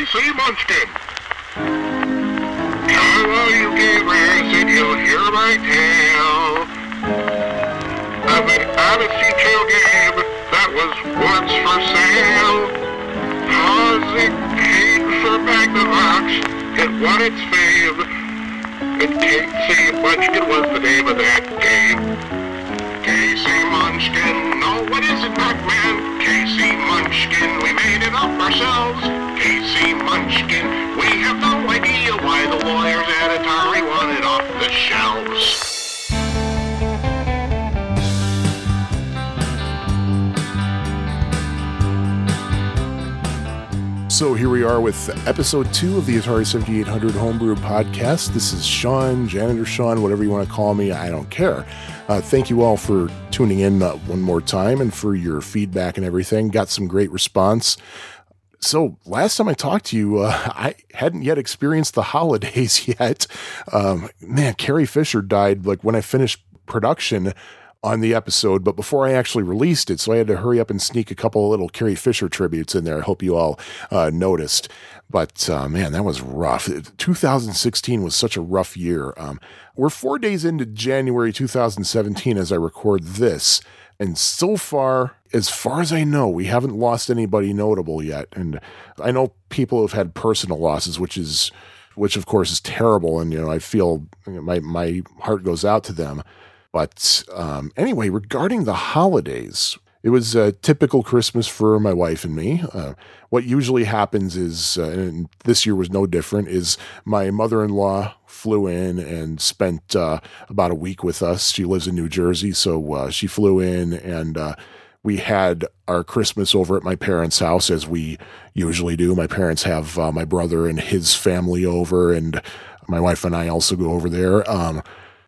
KC Munchkin. Hello, you gamers, and you'll hear my tale of an Odyssey trail game that was once for sale. Cause it came from Magnavox, it won its fame, and KC Munchkin was the name of that game. KC Munchkin, no, what is it, Pac-Man? KC Munchkin, we made it up ourselves. Munchkin, we have no idea why the lawyers at Atari want it off the shelves. So here we are with episode two of the Atari 7800 Homebrew podcast. This is Sean, Janitor Sean, whatever you want to call me. I don't care. Uh, thank you all for tuning in uh, one more time and for your feedback and everything. Got some great response. So last time I talked to you, uh, I hadn't yet experienced the holidays yet. Um, man, Carrie Fisher died like when I finished production on the episode, but before I actually released it, so I had to hurry up and sneak a couple little Carrie Fisher tributes in there. I hope you all uh, noticed. But uh, man, that was rough. 2016 was such a rough year. Um, we're four days into January 2017 as I record this. And so far, as far as I know, we haven't lost anybody notable yet. And I know people have had personal losses, which is, which of course is terrible. And, you know, I feel my, my heart goes out to them. But um, anyway, regarding the holidays, it was a typical Christmas for my wife and me. Uh, what usually happens is, uh, and this year was no different, is my mother in law flew in and spent uh, about a week with us. She lives in New Jersey, so uh, she flew in and uh, we had our Christmas over at my parents' house as we usually do. My parents have uh, my brother and his family over, and my wife and I also go over there. Um,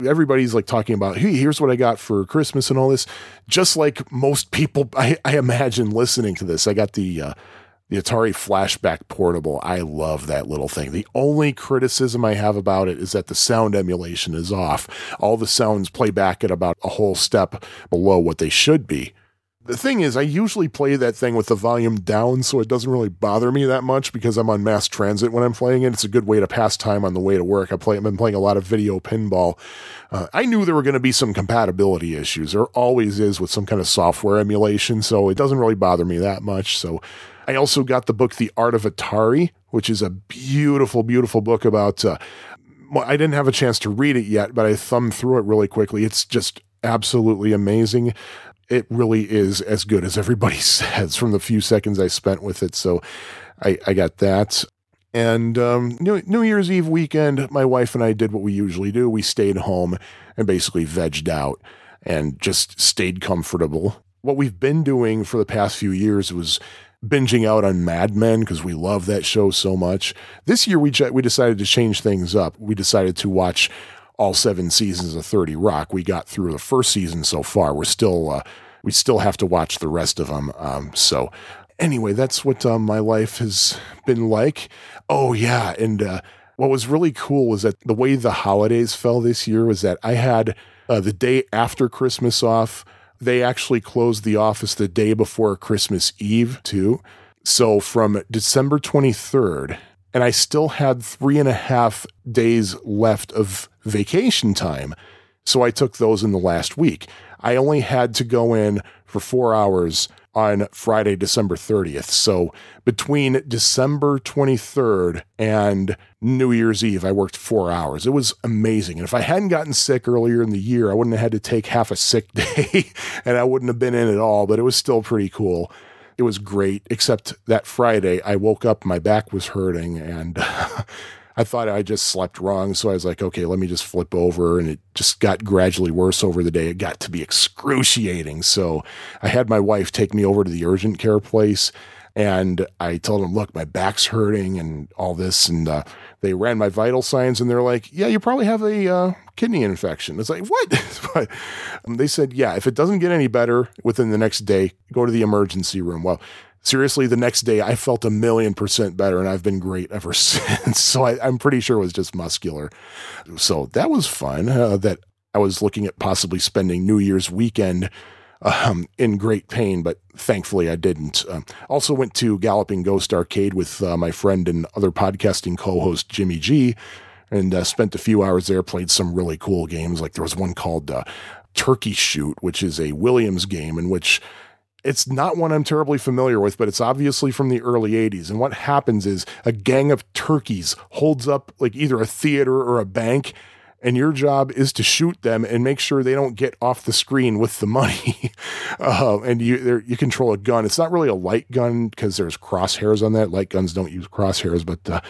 everybody's like talking about, hey, here's what I got for Christmas and all this. Just like most people, I, I imagine listening to this, I got the uh, the Atari Flashback Portable. I love that little thing. The only criticism I have about it is that the sound emulation is off. All the sounds play back at about a whole step below what they should be. The thing is, I usually play that thing with the volume down, so it doesn't really bother me that much because I'm on mass transit when I'm playing it. It's a good way to pass time on the way to work. I play, I've been playing a lot of video pinball. Uh, I knew there were going to be some compatibility issues. There always is with some kind of software emulation, so it doesn't really bother me that much. So I also got the book The Art of Atari, which is a beautiful, beautiful book about. Uh, well, I didn't have a chance to read it yet, but I thumbed through it really quickly. It's just absolutely amazing it really is as good as everybody says from the few seconds I spent with it. So I, I got that. And um, New, New Year's Eve weekend, my wife and I did what we usually do. We stayed home and basically vegged out and just stayed comfortable. What we've been doing for the past few years was binging out on Mad Men because we love that show so much. This year we we decided to change things up. We decided to watch all seven seasons of 30 Rock. We got through the first season so far. We're still uh, we still have to watch the rest of them. Um, so anyway, that's what uh, my life has been like. Oh yeah, and uh, what was really cool was that the way the holidays fell this year was that I had uh, the day after Christmas off. They actually closed the office the day before Christmas Eve too. So from December 23rd and I still had three and a half days left of vacation time. So I took those in the last week. I only had to go in for four hours on Friday, December 30th. So between December 23rd and New Year's Eve, I worked four hours. It was amazing. And if I hadn't gotten sick earlier in the year, I wouldn't have had to take half a sick day and I wouldn't have been in at all, but it was still pretty cool. It was great, except that Friday I woke up, my back was hurting, and I thought I just slept wrong. So I was like, okay, let me just flip over. And it just got gradually worse over the day. It got to be excruciating. So I had my wife take me over to the urgent care place. And I told them, look, my back's hurting and all this. And uh, they ran my vital signs and they're like, yeah, you probably have a uh, kidney infection. It's like, what? um, they said, yeah, if it doesn't get any better within the next day, go to the emergency room. Well, seriously, the next day I felt a million percent better and I've been great ever since. so I, am pretty sure it was just muscular. So that was fun uh, that I was looking at possibly spending New Year's weekend um, in great pain, but thankfully I didn't. Um, also went to Galloping Ghost Arcade with uh, my friend and other podcasting co-host Jimmy G, and uh, spent a few hours there. Played some really cool games. Like there was one called uh, Turkey Shoot, which is a Williams game in which it's not one I'm terribly familiar with, but it's obviously from the early 80s. And what happens is a gang of turkeys holds up like either a theater or a bank and your job is to shoot them and make sure they don't get off the screen with the money. uh, and you you control a gun. It's not really a light gun because there's crosshairs on that. Light guns don't use crosshairs. But uh,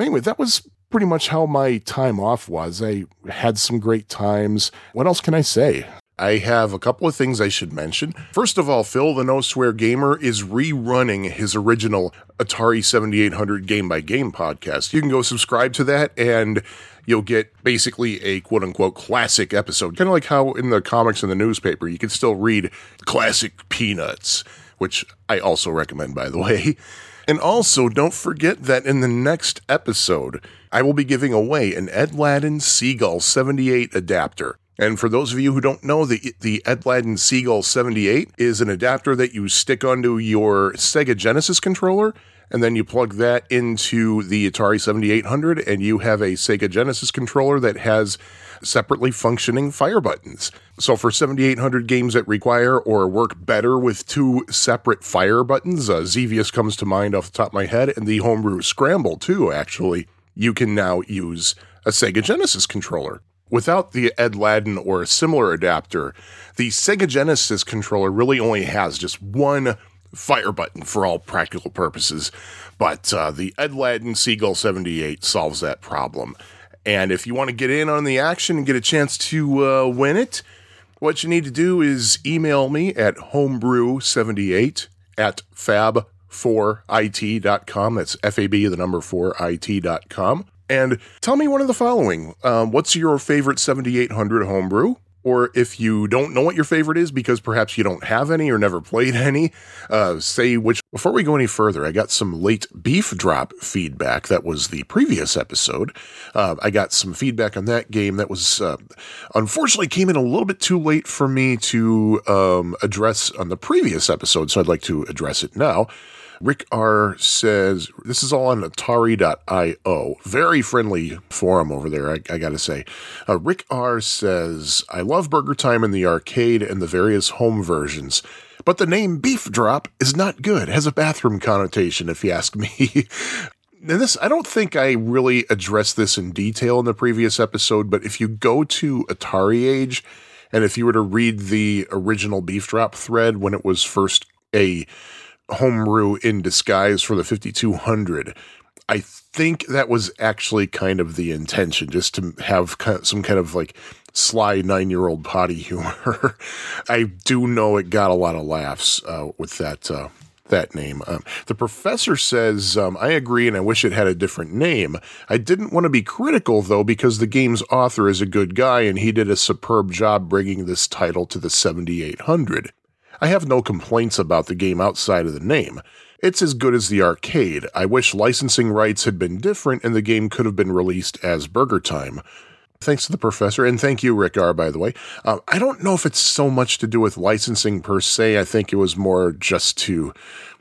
anyway, that was pretty much how my time off was. I had some great times. What else can I say? I have a couple of things I should mention. First of all, Phil the No Swear Gamer is rerunning his original Atari 7800 game by game podcast. You can go subscribe to that and you'll get basically a quote unquote classic episode. Kind of like how in the comics and the newspaper, you can still read classic peanuts, which I also recommend, by the way. And also, don't forget that in the next episode, I will be giving away an Edladden Seagull 78 adapter. And for those of you who don't know, the the Edladden Seagull 78 is an adapter that you stick onto your Sega Genesis controller and then you plug that into the Atari 7800 and you have a Sega Genesis controller that has separately functioning fire buttons. So for 7800 games that require or work better with two separate fire buttons, uh, comes to mind off the top of my head, and the Homebrew Scramble too, actually, you can now use a Sega Genesis controller. Without the Ed Edladden or a similar adapter, the Sega Genesis controller really only has just one fire button for all practical purposes. But uh, the Edladden Seagull 78 solves that problem. And if you want to get in on the action and get a chance to uh, win it, what you need to do is email me at homebrew78 at fab4it.com. That's F A B, the number 4it.com. And tell me one of the following. Um, what's your favorite 7800 homebrew? Or if you don't know what your favorite is because perhaps you don't have any or never played any, uh, say which. Before we go any further, I got some late beef drop feedback. That was the previous episode. Uh, I got some feedback on that game that was uh, unfortunately came in a little bit too late for me to um, address on the previous episode, so I'd like to address it now. Rick R says, this is all on Atari.io. Very friendly forum over there, I, I gotta say. Uh, Rick R says, I love Burger Time in the arcade and the various home versions. But the name Beef Drop is not good. It has a bathroom connotation, if you ask me. And this, I don't think I really addressed this in detail in the previous episode, but if you go to Atari Age, and if you were to read the original Beef Drop thread when it was first a homebrew in disguise for the 5200. I think that was actually kind of the intention, just to have some kind of like sly nine year old potty humor. I do know it got a lot of laughs uh, with that. Uh, that name. Um, the professor says, um, I agree and I wish it had a different name. I didn't want to be critical though because the game's author is a good guy and he did a superb job bringing this title to the 7800. I have no complaints about the game outside of the name. It's as good as the arcade. I wish licensing rights had been different and the game could have been released as Burger Time. Thanks to the professor, and thank you, Rick R. By the way, uh, I don't know if it's so much to do with licensing per se. I think it was more just to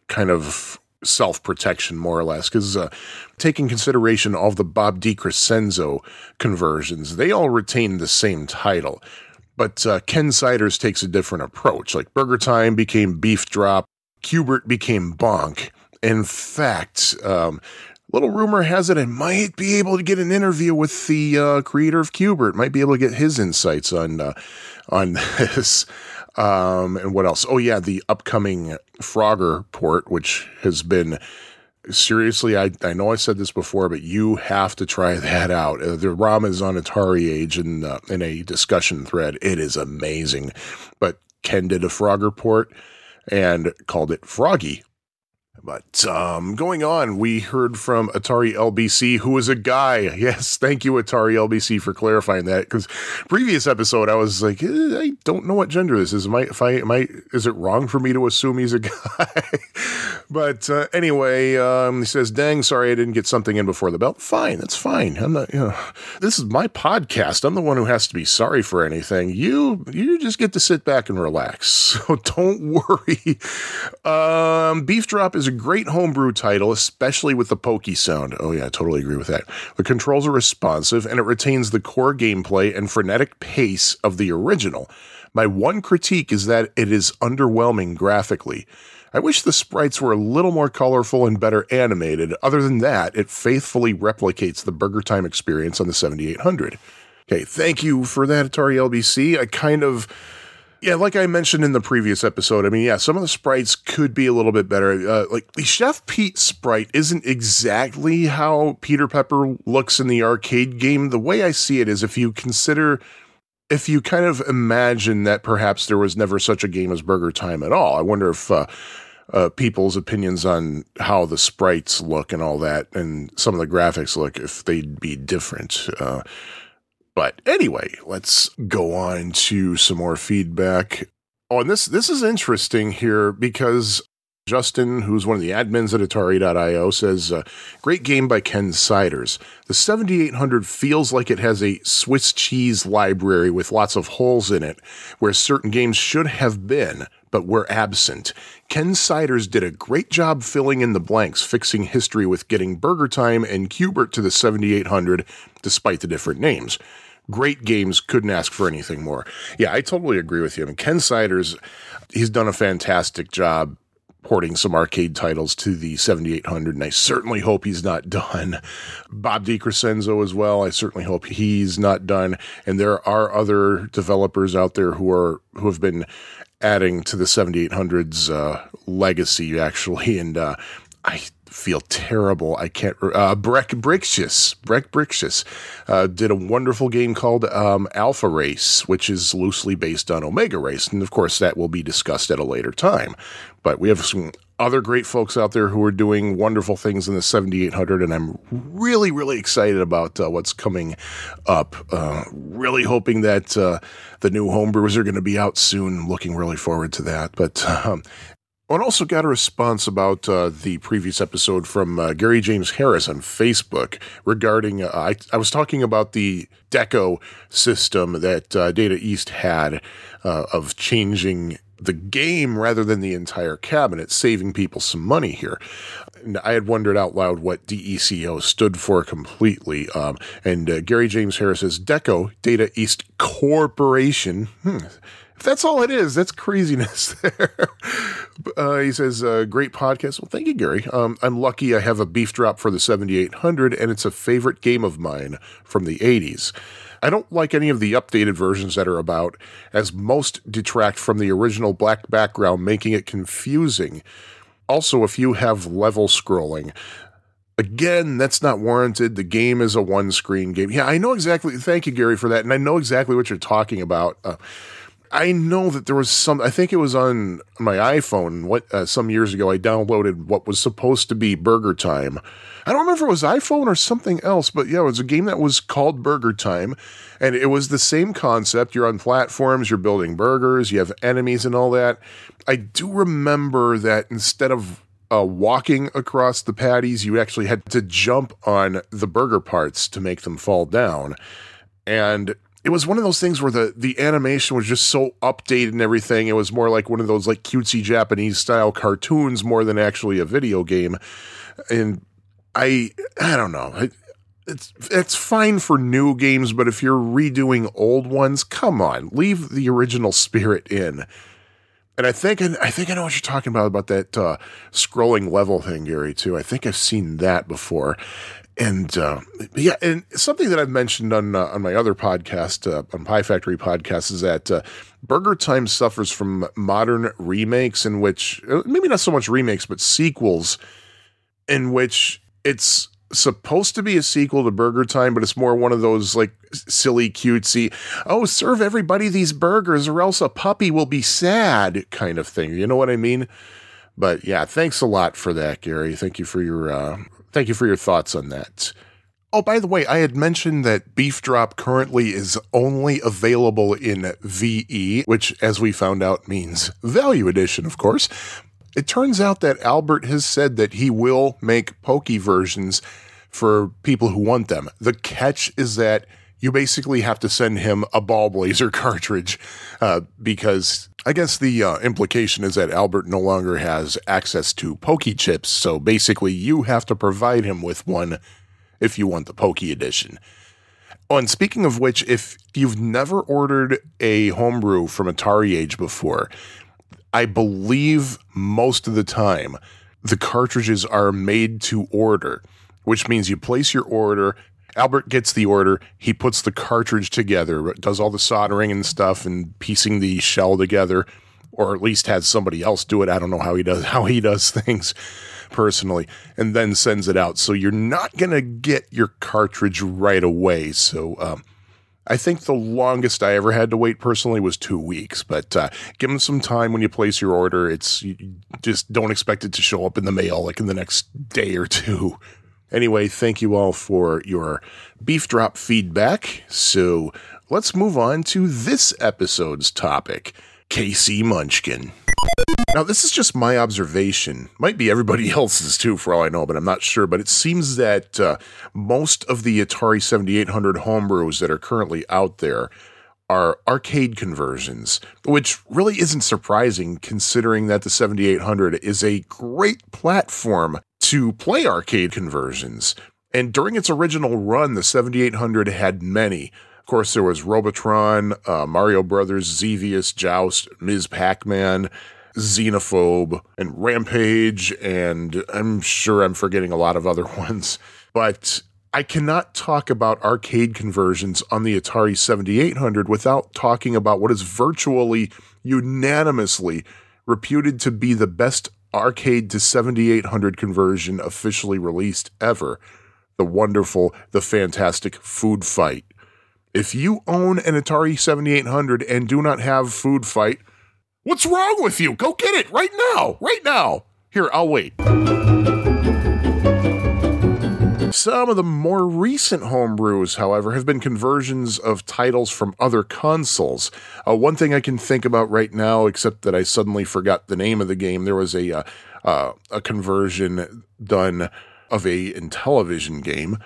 kind of self protection, more or less, because uh, taking consideration of the Bob DeCrescenzo conversions, they all retain the same title. But uh, Ken Siders takes a different approach. Like Burger Time became Beef Drop, Q*bert became Bonk. In fact, um, little rumor has it I might be able to get an interview with the uh, creator of Q*bert. Might be able to get his insights on uh, on this. Um, and what else? Oh yeah, the upcoming Frogger port, which has been seriously, I, I know I said this before, but you have to try that out. Uh, the ROM is on Atari Age in, uh, in a discussion thread. It is amazing. But Ken did a Frogger port and called it Froggy. But um, going on, we heard from Atari LBC, who is a guy. Yes, thank you, Atari LBC, for clarifying that. Because previous episode, I was like, eh, I don't know what gender this is. Am I, if I, am I, is it wrong for me to assume he's a guy? but uh, anyway, um, he says, "Dang, sorry I didn't get something in before the bell." Fine, that's fine. I'm not. You know, this is my podcast. I'm the one who has to be sorry for anything. You, you just get to sit back and relax. So don't worry. Um, Beef Drop is a great homebrew title, especially with the pokey sound. Oh, yeah, I totally agree with that. The controls are responsive and it retains the core gameplay and frenetic pace of the original. My one critique is that it is underwhelming graphically. I wish the sprites were a little more colorful and better animated. Other than that, it faithfully replicates the Burger Time experience on the 7800. Okay, thank you for that, Atari LBC. I kind of yeah, like I mentioned in the previous episode, I mean, yeah, some of the sprites could be a little bit better. Uh, like the Chef Pete sprite isn't exactly how Peter Pepper looks in the arcade game. The way I see it is if you consider, if you kind of imagine that perhaps there was never such a game as Burger Time at all, I wonder if uh, uh, people's opinions on how the sprites look and all that and some of the graphics look, if they'd be different. But anyway, let's go on to some more feedback. Oh, and this this is interesting here because Justin, who's one of the admins at Atari.io, says, uh, Great game by Ken Siders. The 7800 feels like it has a Swiss cheese library with lots of holes in it, where certain games should have been, but were absent. Ken Siders did a great job filling in the blanks, fixing history with getting Burger Time and Q*bert to the 7800, despite the different names great games couldn't ask for anything more. Yeah, I totally agree with you. I mean, Ken Siders, he's done a fantastic job porting some arcade titles to the 7800, and I certainly hope he's not done. Bob DeCrescenzo as well. I certainly hope he's not done. And there are other developers out there who are who have been adding to the 7800's uh, legacy actually, and uh, I feel terrible. I can't. Uh, Breck Brixius, Breck Brixius, uh, did a wonderful game called um, Alpha Race, which is loosely based on Omega Race, and of course that will be discussed at a later time. But we have some other great folks out there who are doing wonderful things in the 7800, and I'm really, really excited about uh, what's coming up. Uh, really hoping that uh, the new homebrewers are going to be out soon. Looking really forward to that. But um, I also got a response about uh, the previous episode from uh, Gary James Harris on Facebook regarding. Uh, I, I, was talking about the Deco system that uh, Data East had uh, of changing the game rather than the entire cabinet, saving people some money here. And I had wondered out loud what DECO stood for completely. Um, and uh, Gary James Harris says Deco, Data East Corporation. Hmm if that's all it is, that's craziness there. Uh, he says, uh, great podcast. Well, thank you, Gary. Um, I'm lucky I have a beef drop for the 7800, and it's a favorite game of mine from the 80s. I don't like any of the updated versions that are about, as most detract from the original black background, making it confusing. Also, if you have level scrolling, Again, that's not warranted. The game is a one screen game. Yeah, I know exactly. Thank you, Gary, for that. And I know exactly what you're talking about. Uh, I know that there was some. I think it was on my iPhone. What uh, some years ago, I downloaded what was supposed to be Burger Time. I don't remember if it was iPhone or something else, but yeah, it was a game that was called Burger Time, and it was the same concept. You're on platforms, you're building burgers, you have enemies and all that. I do remember that instead of uh, walking across the patties, you actually had to jump on the burger parts to make them fall down. And it was one of those things where the the animation was just so updated and everything. It was more like one of those like cutesy Japanese style cartoons more than actually a video game. And I I don't know. it's it's fine for new games, but if you're redoing old ones, come on, leave the original spirit in. And I think I think I know what you're talking about about that uh, scrolling level thing, Gary. Too. I think I've seen that before and uh, yeah, and something that I've mentioned on uh, on my other podcast, uh, on Pie Factory podcast, is that uh, Burger Time suffers from modern remakes, in which uh, maybe not so much remakes, but sequels, in which it's supposed to be a sequel to Burger Time, but it's more one of those like silly, cutesy, oh, serve everybody these burgers, or else a puppy will be sad kind of thing. You know what I mean? But yeah, thanks a lot for that, Gary. Thank you for your uh, thank you for your thoughts on that. Oh, by the way, I had mentioned that Beef Drop currently is only available in VE, which, as we found out, means Value Edition, of course. It turns out that Albert has said that he will make Pokey versions for people who want them. The catch is that you basically have to send him a Ballblazer cartridge uh, because I guess the uh, implication is that Albert no longer has access to Pokey chips. So basically, you have to provide him with one if you want the Pokey edition. Oh, and speaking of which, if you've never ordered a homebrew from Atari Age before, I believe most of the time the cartridges are made to order, which means you place your order. Albert gets the order. He puts the cartridge together, does all the soldering and stuff and piecing the shell together, or at least has somebody else do it. I don't know how he does how he does things personally, and then sends it out. So you're not gonna get your cartridge right away. So um, I think the longest I ever had to wait personally was two weeks, but uh, give them some time when you place your order. It's you just don't expect it to show up in the mail like in the next day or two. Anyway, thank you all for your beef drop feedback. So let's move on to this episode's topic KC Munchkin. Now, this is just my observation. Might be everybody else's too, for all I know, but I'm not sure. But it seems that uh, most of the Atari 7800 homebrews that are currently out there are arcade conversions, which really isn't surprising considering that the 7800 is a great platform to play arcade conversions. And during its original run, the 7800 had many. Of course, there was Robotron, uh, Mario Brothers, Xevious, Joust, Ms. Pac Man, Xenophobe, and Rampage, and I'm sure I'm forgetting a lot of other ones. But I cannot talk about arcade conversions on the Atari 7800 without talking about what is virtually unanimously reputed to be the best arcade to 7800 conversion officially released ever the wonderful, the fantastic Food Fight. If you own an Atari 7800 and do not have Food Fight, What's wrong with you? Go get it right now. Right now. Here, I'll wait. Some of the more recent homebrews, however, have been conversions of titles from other consoles. Uh, one thing I can think about right now, except that I suddenly forgot the name of the game, there was a uh, uh, a conversion done of a Intellivision game,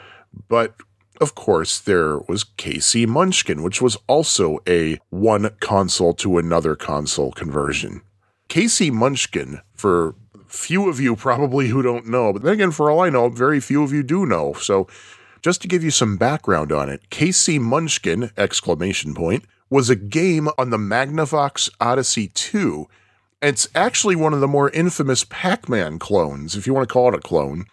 but of course, there was KC Munchkin, which was also a one console to another console conversion. KC Munchkin, for few of you probably who don't know, but then again, for all I know, very few of you do know. So, just to give you some background on it, KC Munchkin exclamation point was a game on the Magnavox Odyssey 2. It's actually one of the more infamous Pac-Man clones, if you want to call it a clone.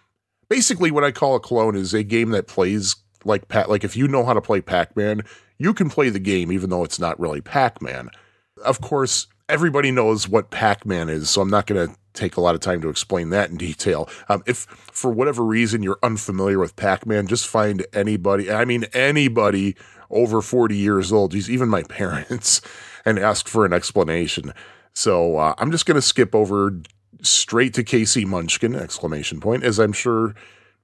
Basically, what I call a clone is a game that plays like Pat, like if you know how to play Pac Man, you can play the game even though it's not really Pac Man. Of course, everybody knows what Pac Man is, so I'm not going to take a lot of time to explain that in detail. Um, if for whatever reason you're unfamiliar with Pac Man, just find anybody, I mean, anybody over 40 years old, even my parents, and ask for an explanation. So uh, I'm just going to skip over straight to KC Munchkin, exclamation point, as I'm sure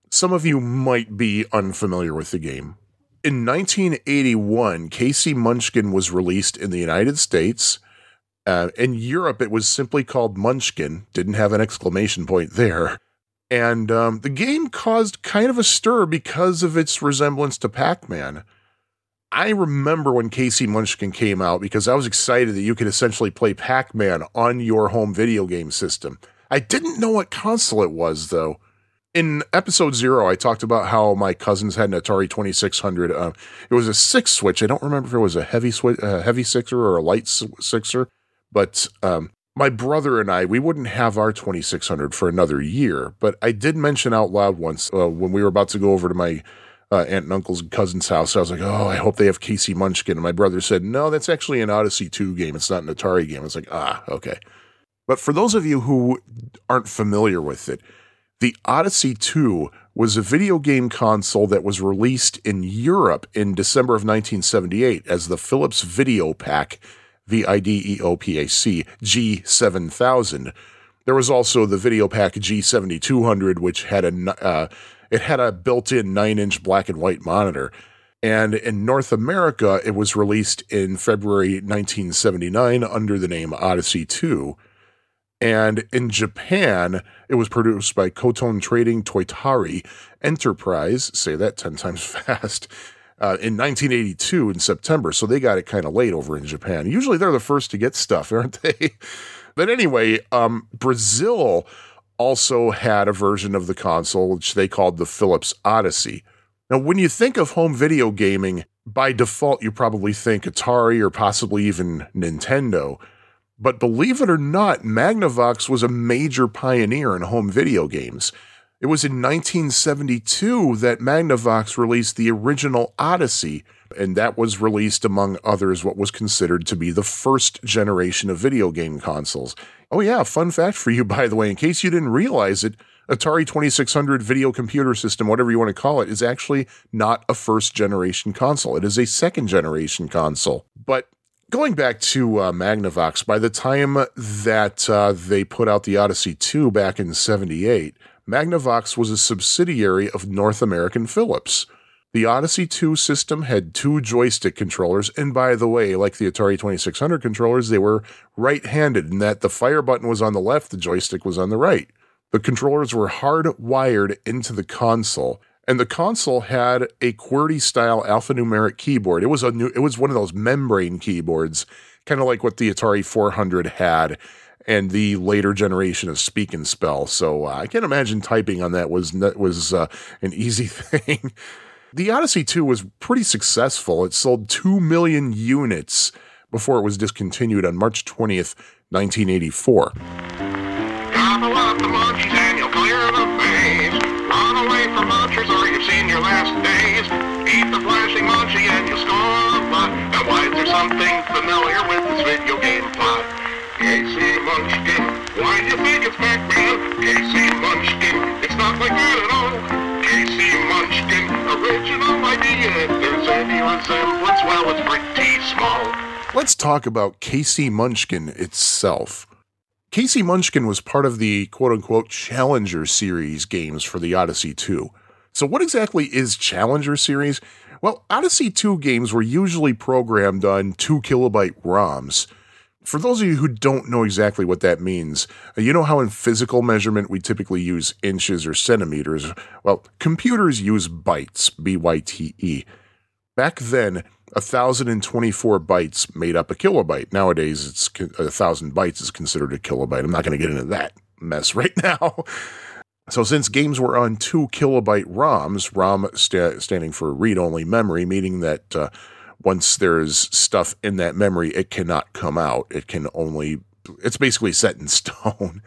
some of you might be unfamiliar with the game. In 1981, KC Munchkin was released in the United States. Uh, in Europe, it was simply called Munchkin, didn't have an exclamation point there. And um, the game caused kind of a stir because of its resemblance to Pac Man. I remember when KC Munchkin came out because I was excited that you could essentially play Pac Man on your home video game system. I didn't know what console it was, though in episode zero, I talked about how my cousins had an Atari 2600. Uh, it was a six switch. I don't remember if it was a heavy switch, a heavy sixer or a light sixer, but um, my brother and I, we wouldn't have our 2600 for another year. But I did mention out loud once uh, when we were about to go over to my uh, aunt and uncle's cousin's house. I was like, "Oh, I hope they have KC Munchkin." And my brother said, "No, that's actually an Odyssey 2 game. It's not an Atari game." I was like, "Ah, okay." But for those of you who aren't familiar with it, the Odyssey 2 was a video game console that was released in Europe in December of 1978 as the Philips Videopac, V I D E O P A C G7000. There was also the Videopac G7200, which had a uh, it had a built-in nine-inch black and white monitor. And in North America, it was released in February 1979 under the name Odyssey 2. And in Japan, it was produced by Kotoon Trading Toitari Enterprise, say that 10 times fast, uh, in 1982 in September. So they got it kind of late over in Japan. Usually they're the first to get stuff, aren't they? but anyway, um, Brazil also had a version of the console, which they called the Philips Odyssey. Now, when you think of home video gaming, by default, you probably think Atari or possibly even Nintendo. But believe it or not, Magnavox was a major pioneer in home video games. It was in 1972 that Magnavox released the original Odyssey, and that was released, among others, what was considered to be the first generation of video game consoles. Oh, yeah, fun fact for you, by the way, in case you didn't realize it, Atari 2600 video computer system, whatever you want to call it, is actually not a first generation console. It is a second generation console. But going back to uh, Magnavox, by the time that uh, they put out the Odyssey 2 back in 78, Magnavox was a subsidiary of North American Philips. The Odyssey 2 system had two joystick controllers, and by the way, like the Atari 2600 controllers, they were right handed in that the fire button was on the left, the joystick was on the right. The controllers were hardwired into the console, and the console had a QWERTY style alphanumeric keyboard. It was a new, it was one of those membrane keyboards, kind of like what the Atari 400 had, and the later generation of Speak and Spell. So uh, I can't imagine typing on that was was uh, an easy thing. the Odyssey 2 was pretty successful. It sold two million units before it was discontinued on March 20th, 1984 away from munchers or you've seen your last days. Eat the flashing munchie and you'll score a. Now why is there something familiar with this video? KC Munchkin, why do you think it's Pac-Man? KC Munchkin, it's not like that at all. KC Munchkin, original idea. If there's any resemblance, well, it's pretty small. Let's talk about KC Munchkin itself. KC Munchkin was part of the quote unquote Challenger series games for the Odyssey 2. So, what exactly is Challenger series? Well, Odyssey 2 games were usually programmed on 2 kilobyte ROMs. For those of you who don't know exactly what that means, uh, you know how in physical measurement we typically use inches or centimeters? Well, computers use bytes, B Y T E. Back then, 1,024 bytes made up a kilobyte. Nowadays, it's a 1,000 bytes is considered a kilobyte. I'm not going to get into that mess right now. So, since games were on two kilobyte ROMs, ROM sta- standing for read only memory, meaning that uh, once there's stuff in that memory, it cannot come out. It can only, it's basically set in stone.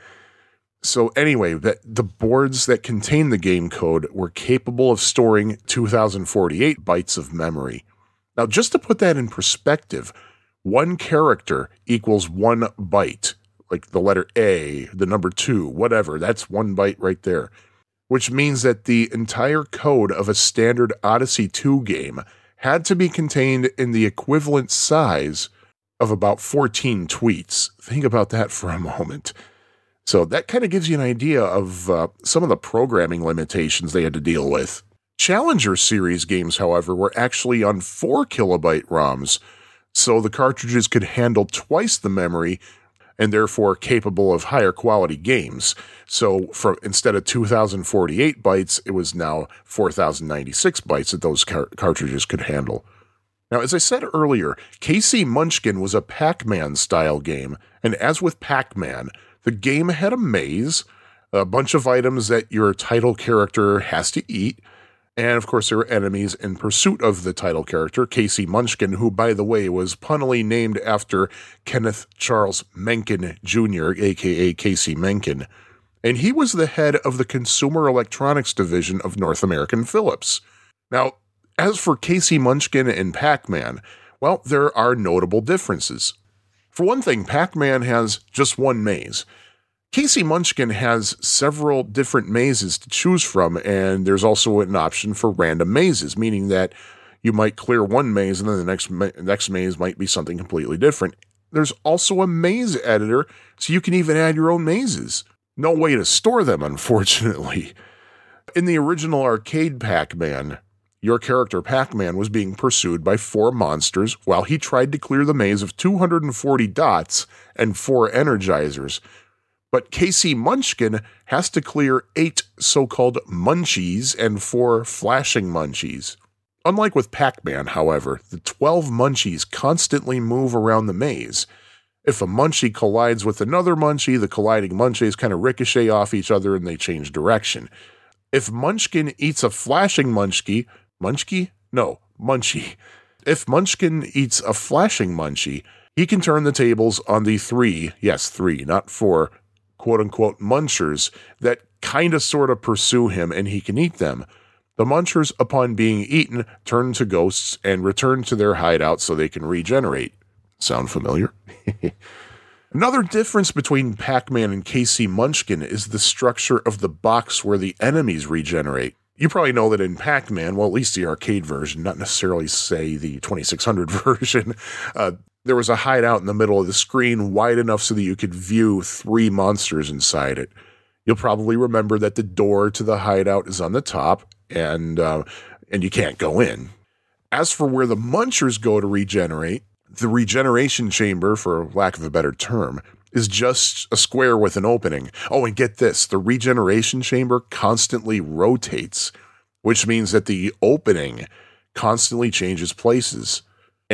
So, anyway, that the boards that contain the game code were capable of storing 2048 bytes of memory. Now, just to put that in perspective, one character equals one byte, like the letter A, the number two, whatever. That's one byte right there, which means that the entire code of a standard Odyssey 2 game had to be contained in the equivalent size of about 14 tweets. Think about that for a moment. So that kind of gives you an idea of uh, some of the programming limitations they had to deal with. Challenger series games, however, were actually on 4 kilobyte ROMs, so the cartridges could handle twice the memory and therefore capable of higher quality games. So for instead of 2048 bytes, it was now 4096 bytes that those car- cartridges could handle. Now, as I said earlier, KC Munchkin was a Pac Man style game, and as with Pac Man, the game had a maze, a bunch of items that your title character has to eat, and of course, there were enemies in pursuit of the title character, KC Munchkin, who, by the way, was punnily named after Kenneth Charles Mencken Jr., aka Casey Mencken. And he was the head of the Consumer Electronics Division of North American Philips. Now, as for KC Munchkin and Pac Man, well, there are notable differences. For one thing, Pac Man has just one maze. KC Munchkin has several different mazes to choose from, and there's also an option for random mazes, meaning that you might clear one maze and then the next ma- next maze might be something completely different. There's also a maze editor, so you can even add your own mazes. No way to store them, unfortunately. In the original arcade Pac Man, your character Pac Man was being pursued by four monsters while he tried to clear the maze of 240 dots and four energizers. But KC Munchkin has to clear eight so called munchies and four flashing munchies. Unlike with Pac Man, however, the 12 munchies constantly move around the maze. If a munchie collides with another munchie, the colliding munchies kind of ricochet off each other and they change direction. If Munchkin eats a flashing munchie, munchie? No, munchie. If Munchkin eats a flashing munchie, he can turn the tables on the three, yes, three, not four, quote unquote munchers that kind of sort of pursue him and he can eat them. The munchers, upon being eaten, turn to ghosts and return to their hideout so they can regenerate. Sound familiar? Another difference between Pac Man and KC Munchkin is the structure of the box where the enemies regenerate. You probably know that in Pac Man, well, at least the arcade version, not necessarily, say, the 2600 version, uh, there was a hideout in the middle of the screen wide enough so that you could view three monsters inside it. You'll probably remember that the door to the hideout is on the top, and uh, and you can't go in. As for where the munchers go to regenerate, the regeneration chamber, for lack of a better term, is just a square with an opening. Oh, and get this the regeneration chamber constantly rotates, which means that the opening constantly changes places.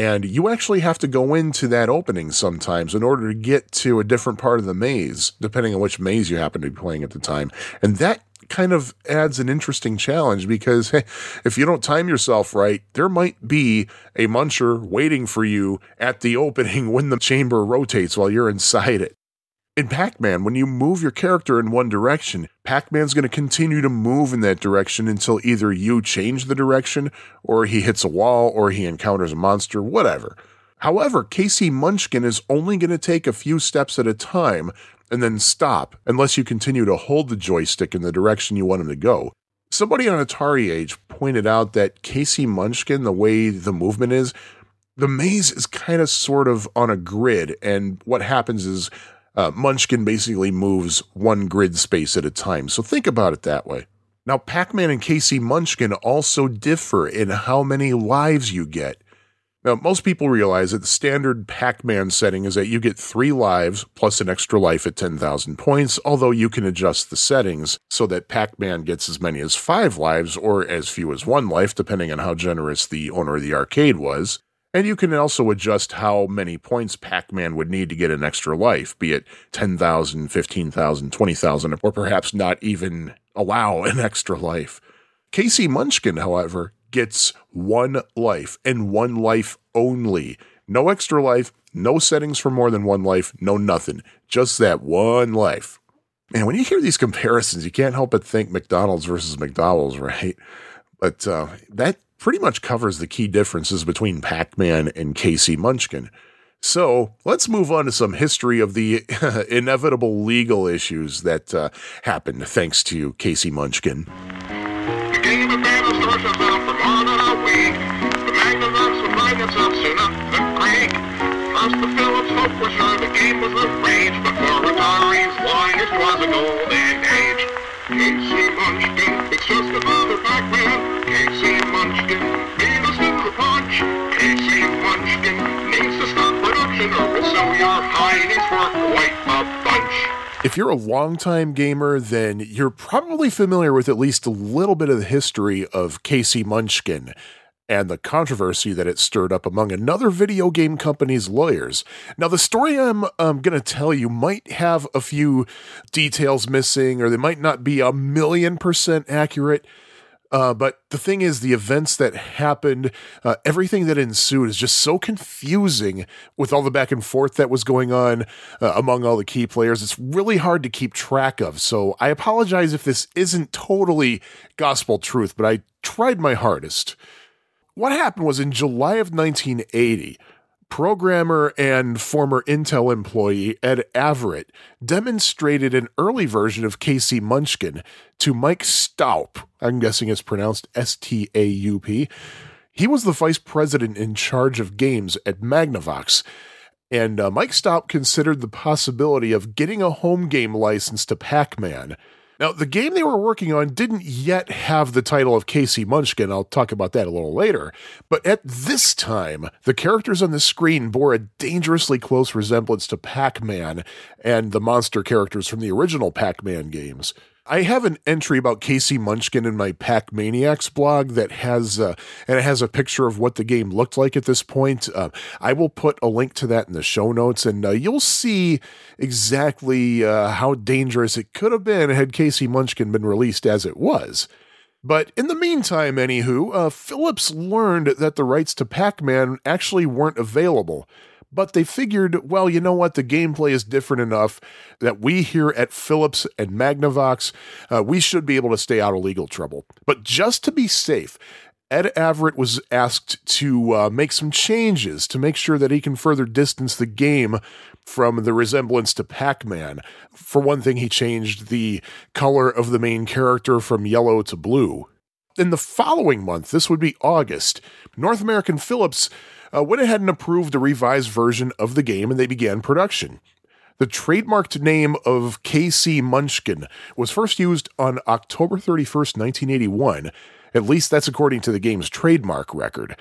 And you actually have to go into that opening sometimes in order to get to a different part of the maze, depending on which maze you happen to be playing at the time. And that kind of adds an interesting challenge because hey, if you don't time yourself right, there might be a muncher waiting for you at the opening when the chamber rotates while you're inside it. In Pac Man, when you move your character in one direction, Pac Man's going to continue to move in that direction until either you change the direction, or he hits a wall, or he encounters a monster, whatever. However, KC Munchkin is only going to take a few steps at a time and then stop unless you continue to hold the joystick in the direction you want him to go. Somebody on Atari Age pointed out that KC Munchkin, the way the movement is, the maze is kind of sort of on a grid, and what happens is uh, Munchkin basically moves one grid space at a time. So think about it that way. Now, Pac Man and KC Munchkin also differ in how many lives you get. Now, most people realize that the standard Pac Man setting is that you get three lives plus an extra life at 10,000 points, although you can adjust the settings so that Pac Man gets as many as five lives or as few as one life, depending on how generous the owner of the arcade was. And you can also adjust how many points Pac Man would need to get an extra life, be it 10,000, 15,000, 20,000, or perhaps not even allow an extra life. KC Munchkin, however, gets one life and one life only. No extra life, no settings for more than one life, no nothing. Just that one life. And when you hear these comparisons, you can't help but think McDonald's versus McDowell's, right? But uh, that pretty much covers the key differences between Pac Man and KC Munchkin. So let's move on to some history of the inevitable legal issues that uh, happened thanks to KC Munchkin. Of week. The Philips hope was sure the game was a rage, was a golden age. KC Munchkin, it's just another Pac-Man. Munchkin, us punch. KC Munchkin needs to stop production or sue your hidings for quite a bunch. If you're a longtime gamer, then you're probably familiar with at least a little bit of the history of KC Munchkin and the controversy that it stirred up among another video game company's lawyers. Now, the story I'm um, going to tell you might have a few details missing, or they might not be a million percent accurate. Uh, but the thing is, the events that happened, uh, everything that ensued is just so confusing with all the back and forth that was going on uh, among all the key players. It's really hard to keep track of. So I apologize if this isn't totally gospel truth, but I tried my hardest. What happened was in July of 1980, programmer and former Intel employee Ed Averitt demonstrated an early version of KC Munchkin to Mike Staup. I'm guessing it's pronounced S T A U P. He was the vice president in charge of games at Magnavox. And uh, Mike Staup considered the possibility of getting a home game license to Pac Man. Now, the game they were working on didn't yet have the title of KC Munchkin. I'll talk about that a little later. But at this time, the characters on the screen bore a dangerously close resemblance to Pac Man and the monster characters from the original Pac Man games. I have an entry about KC Munchkin in my Pac Maniacs blog that has, uh, and it has a picture of what the game looked like at this point. Uh, I will put a link to that in the show notes, and uh, you'll see exactly uh, how dangerous it could have been had KC Munchkin been released as it was. But in the meantime, anywho, uh, Philips learned that the rights to Pac Man actually weren't available but they figured, well, you know what? The gameplay is different enough that we here at Philips and Magnavox, uh, we should be able to stay out of legal trouble. But just to be safe, Ed Averitt was asked to uh, make some changes to make sure that he can further distance the game from the resemblance to Pac Man. For one thing, he changed the color of the main character from yellow to blue. In the following month, this would be August, North American Philips uh, went ahead and approved a revised version of the game and they began production. The trademarked name of KC Munchkin was first used on October 31st, 1981. At least that's according to the game's trademark record.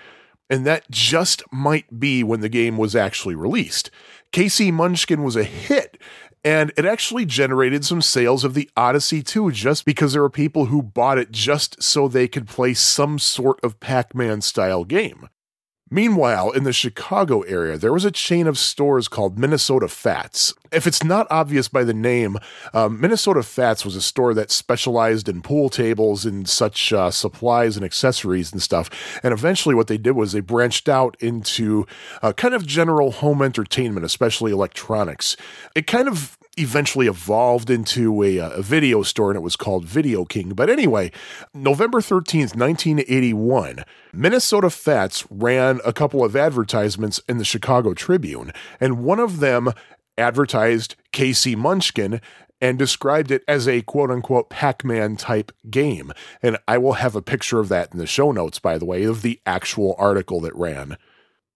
And that just might be when the game was actually released. KC Munchkin was a hit, and it actually generated some sales of the Odyssey 2 just because there were people who bought it just so they could play some sort of Pac Man style game. Meanwhile, in the Chicago area, there was a chain of stores called Minnesota Fats. If it's not obvious by the name, um, Minnesota Fats was a store that specialized in pool tables and such uh, supplies and accessories and stuff. And eventually, what they did was they branched out into uh, kind of general home entertainment, especially electronics. It kind of eventually evolved into a, uh, a, video store and it was called Video King. But anyway, November 13th, 1981, Minnesota Fats ran a couple of advertisements in the Chicago Tribune, and one of them advertised KC Munchkin and described it as a quote unquote Pac Man type game. And I will have a picture of that in the show notes, by the way, of the actual article that ran.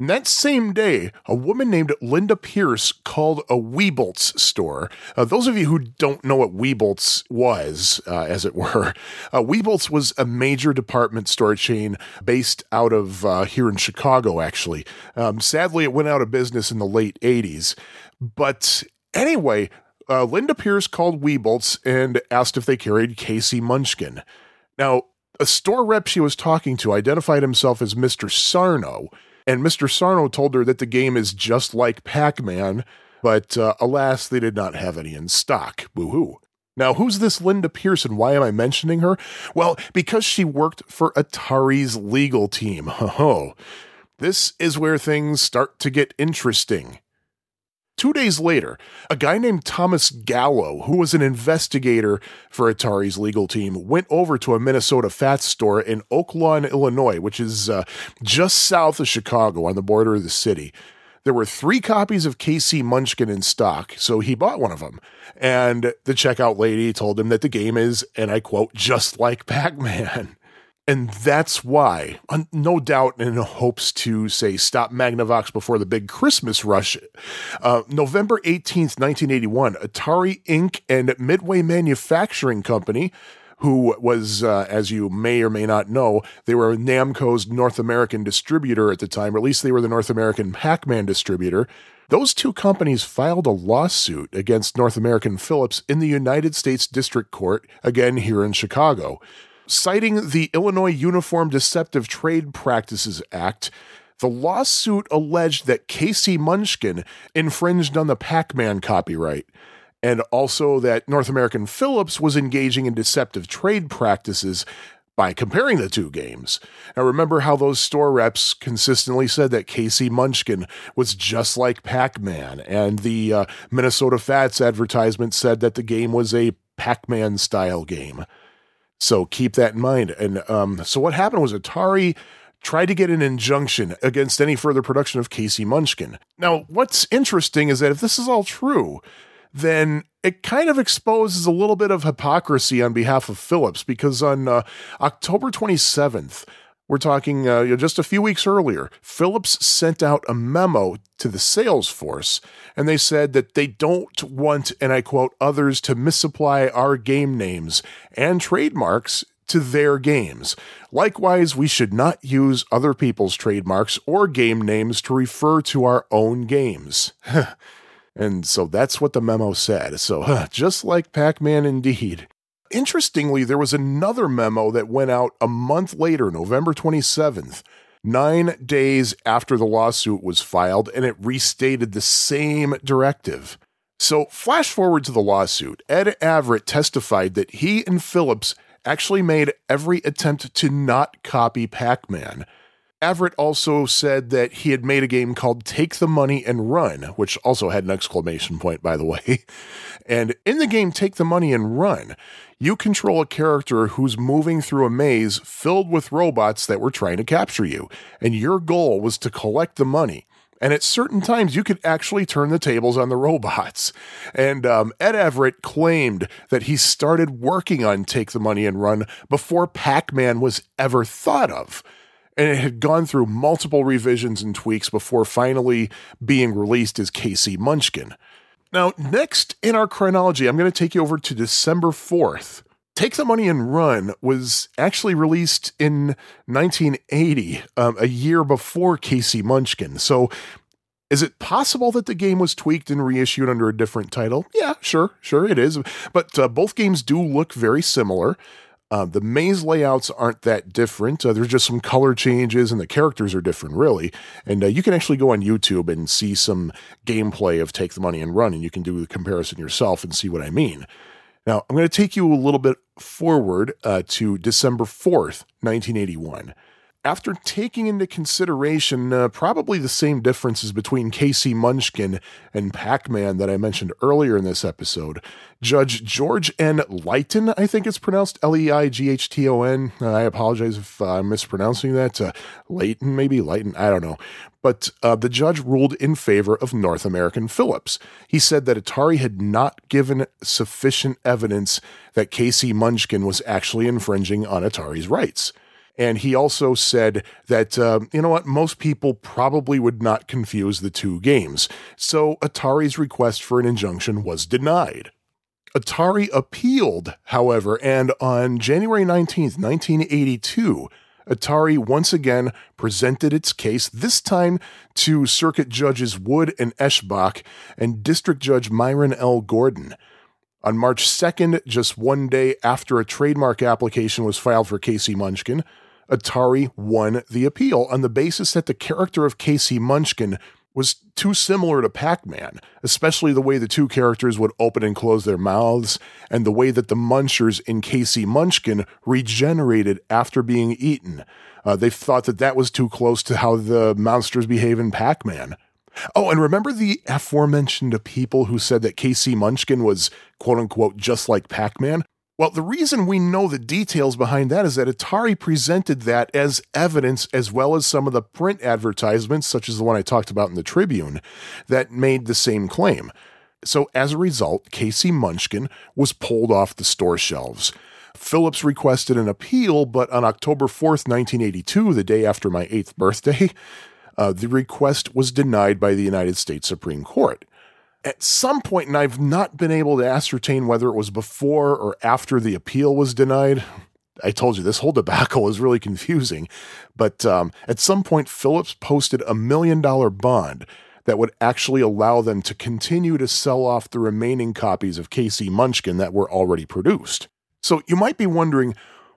And that same day, a woman named Linda Pierce called a Wieboldt's store. Uh, those of you who don't know what Wieboldt's was, uh, as it were, uh, Wieboldt's was a major department store chain based out of uh, here in Chicago, actually. Um, sadly, it went out of business in the late 80s. But anyway, uh, Linda Pierce called Wieboldt's and asked if they carried KC Munchkin. Now, a store rep she was talking to identified himself as Mr. Sarno and Mr. Sarno told her that the game is just like Pac Man, but uh, alas, they did not have any in stock. Boo hoo. Now, who's this Linda Pearson? Why am I mentioning her? Well, because she worked for Atari's legal team. Ho This is where things start to get interesting. Two days later, a guy named Thomas Gallo, who was an investigator for Atari's legal team, went over to a Minnesota Fats store in Oak Lawn, Illinois, which is uh, just south of Chicago on the border of the city. There were three copies of KC Munchkin in stock, so he bought one of them. And the checkout lady told him that the game is, and I quote, just like Pac Man. And that's why, no doubt in hopes to say stop Magnavox before the big Christmas rush, uh, November 18th, 1981, Atari Inc. and Midway Manufacturing Company, who was, uh, as you may or may not know, they were Namco's North American distributor at the time, or at least they were the North American Pac Man distributor. Those two companies filed a lawsuit against North American Philips in the United States District Court, again here in Chicago. Citing the Illinois Uniform Deceptive Trade Practices Act, the lawsuit alleged that KC Munchkin infringed on the Pac Man copyright, and also that North American Philips was engaging in deceptive trade practices by comparing the two games. Now, remember how those store reps consistently said that KC Munchkin was just like Pac Man, and the uh, Minnesota Fats advertisement said that the game was a Pac Man style game. So keep that in mind. And um, so what happened was Atari tried to get an injunction against any further production of KC Munchkin. Now, what's interesting is that if this is all true, then it kind of exposes a little bit of hypocrisy on behalf of Philips because on uh, October 27th, We're talking uh, just a few weeks earlier. Philips sent out a memo to the sales force, and they said that they don't want, and I quote, others to misapply our game names and trademarks to their games. Likewise, we should not use other people's trademarks or game names to refer to our own games. and so that's what the memo said. So, just like Pac Man indeed. Interestingly, there was another memo that went out a month later, November 27th, nine days after the lawsuit was filed, and it restated the same directive. So, flash forward to the lawsuit. Ed Averitt testified that he and Philips actually made every attempt to not copy Pac Man. Averitt also said that he had made a game called Take the Money and Run, which also had an exclamation point, by the way. And in the game Take the Money and Run, you control a character who's moving through a maze filled with robots that were trying to capture you, and your goal was to collect the money. And at certain times, you could actually turn the tables on the robots. And um, Ed Averitt claimed that he started working on Take the Money and Run before Pac Man was ever thought of and it had gone through multiple revisions and tweaks before finally being released as KC Munchkin. Now, next in our chronology, I'm going to take you over to December 4th. Take the Money and Run was actually released in 1980, um, a year before KC Munchkin. So, is it possible that the game was tweaked and reissued under a different title? Yeah, sure, sure it is. But uh, both games do look very similar. Uh, the maze layouts aren't that different. Uh, there's just some color changes, and the characters are different, really. And uh, you can actually go on YouTube and see some gameplay of Take the Money and Run, and you can do the comparison yourself and see what I mean. Now, I'm going to take you a little bit forward uh, to December 4th, 1981 after taking into consideration uh, probably the same differences between KC Munchkin and Pac Man that I mentioned earlier in this episode, Judge George N. Leighton, I think it's pronounced L E I G H T O N. Uh, I apologize if I'm mispronouncing that. Uh, Leighton, maybe Leighton, I don't know. But uh, the judge ruled in favor of North American Philips. He said that Atari had not given sufficient evidence that KC Munchkin was actually infringing on Atari's rights. And he also said that, uh, you know what, most people probably would not confuse the two games. So Atari's request for an injunction was denied. Atari appealed, however, and on January 19th, 1982, Atari once again presented its case, this time to Circuit Judges Wood and Eschbach and District Judge Myron L. Gordon. On March 2nd, just one day after a trademark application was filed for KC Munchkin, Atari won the appeal on the basis that the character of KC Munchkin was too similar to Pac Man, especially the way the two characters would open and close their mouths, and the way that the munchers in KC Munchkin regenerated after being eaten. Uh, they thought that that was too close to how the monsters behave in Pac Man. Oh, and remember the aforementioned people who said that KC Munchkin was quote unquote just like Pac Man? Well, the reason we know the details behind that is that Atari presented that as evidence, as well as some of the print advertisements, such as the one I talked about in the Tribune, that made the same claim. So, as a result, KC Munchkin was pulled off the store shelves. Philips requested an appeal, but on October 4th, 1982, the day after my eighth birthday, uh, the request was denied by the United States Supreme Court at some point, and I've not been able to ascertain whether it was before or after the appeal was denied. I told you this whole debacle is really confusing, but um, at some point, Philips posted a million dollar bond that would actually allow them to continue to sell off the remaining copies of KC Munchkin that were already produced. So you might be wondering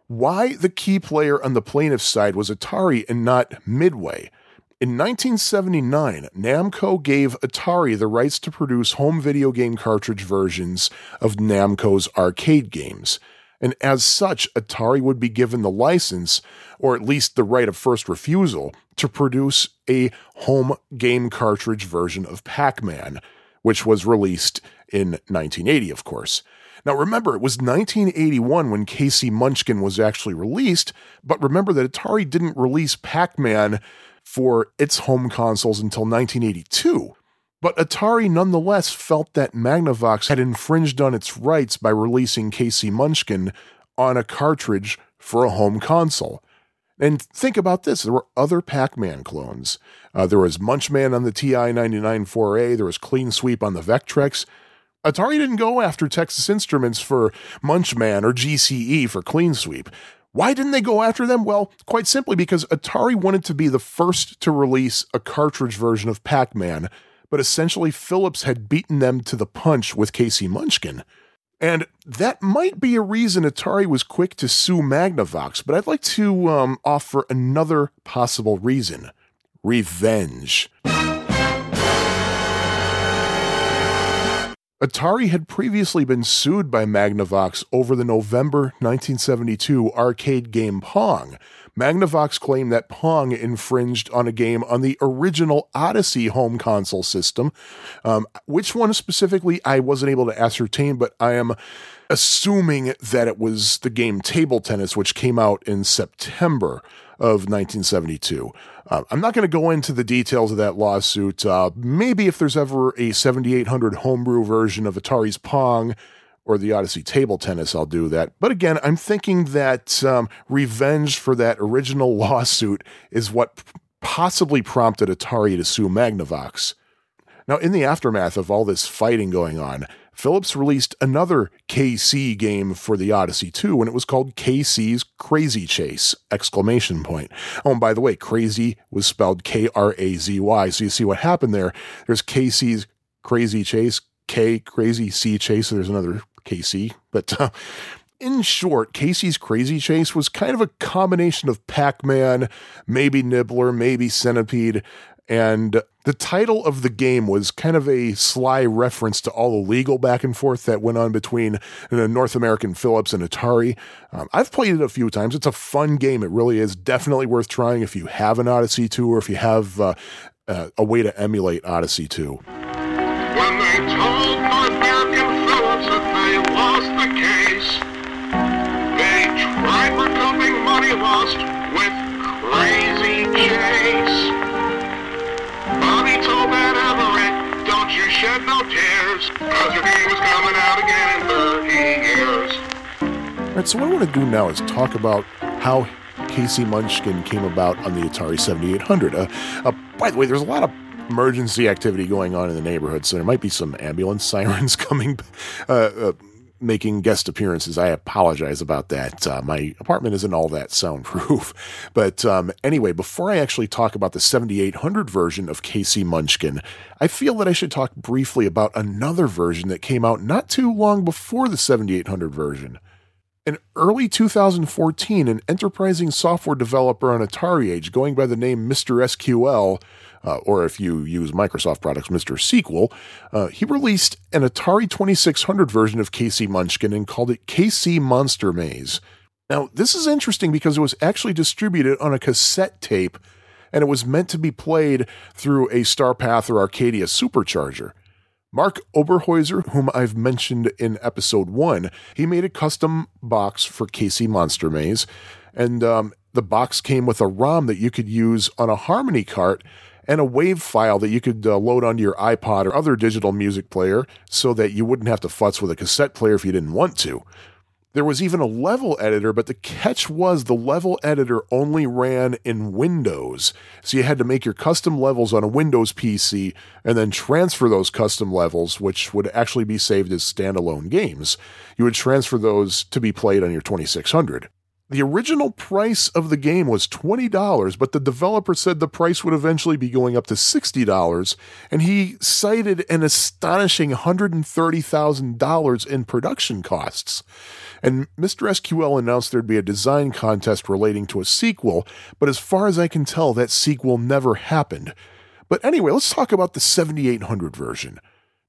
why the key player on the plaintiff's side was Atari and not Midway. In 1979, Namco gave Atari the rights to produce home video game cartridge versions of Namco's arcade games. And as such, Atari would be given the license, or at least the right of first refusal, to produce a home game cartridge version of Pac Man, which was released in 1980, of course. Now, remember, it was 1981 when KC Munchkin was actually released, but remember that Atari didn't release Pac Man for its home consoles until 1982. But Atari nonetheless felt that Magnavox had infringed on its rights by releasing KC Munchkin on a cartridge for a home console. And think about this there were other Pac Man clones. Uh, there was Munchman on the TI 99 4A, there was Clean Sweep on the Vectrex. Atari didn't go after Texas Instruments for Munchman or GCE for Clean Sweep. Why didn't they go after them? Well, quite simply because Atari wanted to be the first to release a cartridge version of Pac Man, but essentially Philips had beaten them to the punch with KC Munchkin. And that might be a reason Atari was quick to sue Magnavox, but I'd like to um, offer another possible reason revenge. Atari had previously been sued by Magnavox over the November 1972 arcade game Pong. Magnavox claimed that Pong infringed on a game on the original Odyssey home console system. Um, which one specifically, I wasn't able to ascertain, but I am assuming that it was the game Table Tennis, which came out in September of 1972. Uh, I'm not going to go into the details of that lawsuit. Uh, maybe if there's ever a 7800 homebrew version of Atari's Pong or the Odyssey table tennis, I'll do that. But again, I'm thinking that um, revenge for that original lawsuit is what possibly prompted Atari to sue Magnavox. Now, in the aftermath of all this fighting going on, Philips released another KC game for the Odyssey 2 and it was called KC's Krazy Chase! Exclamation point. Oh, and by the way, crazy was spelled K-R-A-Z-Y. So you see what happened there. There's KC's Krazy Chase, K Crazy C Chase. So there's another KC, but uh, in short, KC's Krazy Chase was kind of a combination of Pac Man, maybe Nibbler, maybe Centipede, and the title of the game was kind of a sly reference to all the legal back and forth that went on between uh, North American Philips and Atari. Um, I've played it a few times. It's a fun game. It really is definitely worth trying if you have an Odyssey 2 or if you have uh, uh, a way to emulate Odyssey 2. Shed no tears, cause your is coming out again in 30 years. All right, so what I want to do now is talk about how KC Munchkin came about on the Atari 7800. Uh, uh, by the way, there's a lot of emergency activity going on in the neighborhood, so there might be some ambulance sirens coming, uh, uh, making guest appearances. I apologize about that. Uh, my apartment isn't all that soundproof. But um, anyway, before I actually talk about the 7800 version of KC Munchkin, I feel that I should talk briefly about another version that came out not too long before the 7800 version. In early 2014, an enterprising software developer on Atari Age going by the name Mr. SQL uh, or if you use Microsoft products, Mr. SQL, uh, he released an Atari 2600 version of KC Munchkin and called it KC Monster Maze. Now, this is interesting because it was actually distributed on a cassette tape and it was meant to be played through a Starpath or Arcadia supercharger. Mark Oberhäuser, whom I've mentioned in episode one, he made a custom box for KC Monster Maze, and um, the box came with a ROM that you could use on a Harmony cart and a WAV file that you could uh, load onto your iPod or other digital music player so that you wouldn't have to futz with a cassette player if you didn't want to. There was even a level editor, but the catch was the level editor only ran in Windows. So you had to make your custom levels on a Windows PC and then transfer those custom levels, which would actually be saved as standalone games. You would transfer those to be played on your 2600. The original price of the game was $20, but the developer said the price would eventually be going up to $60, and he cited an astonishing $130,000 in production costs. And Mr. SQL announced there'd be a design contest relating to a sequel, but as far as I can tell, that sequel never happened. But anyway, let's talk about the 7800 version.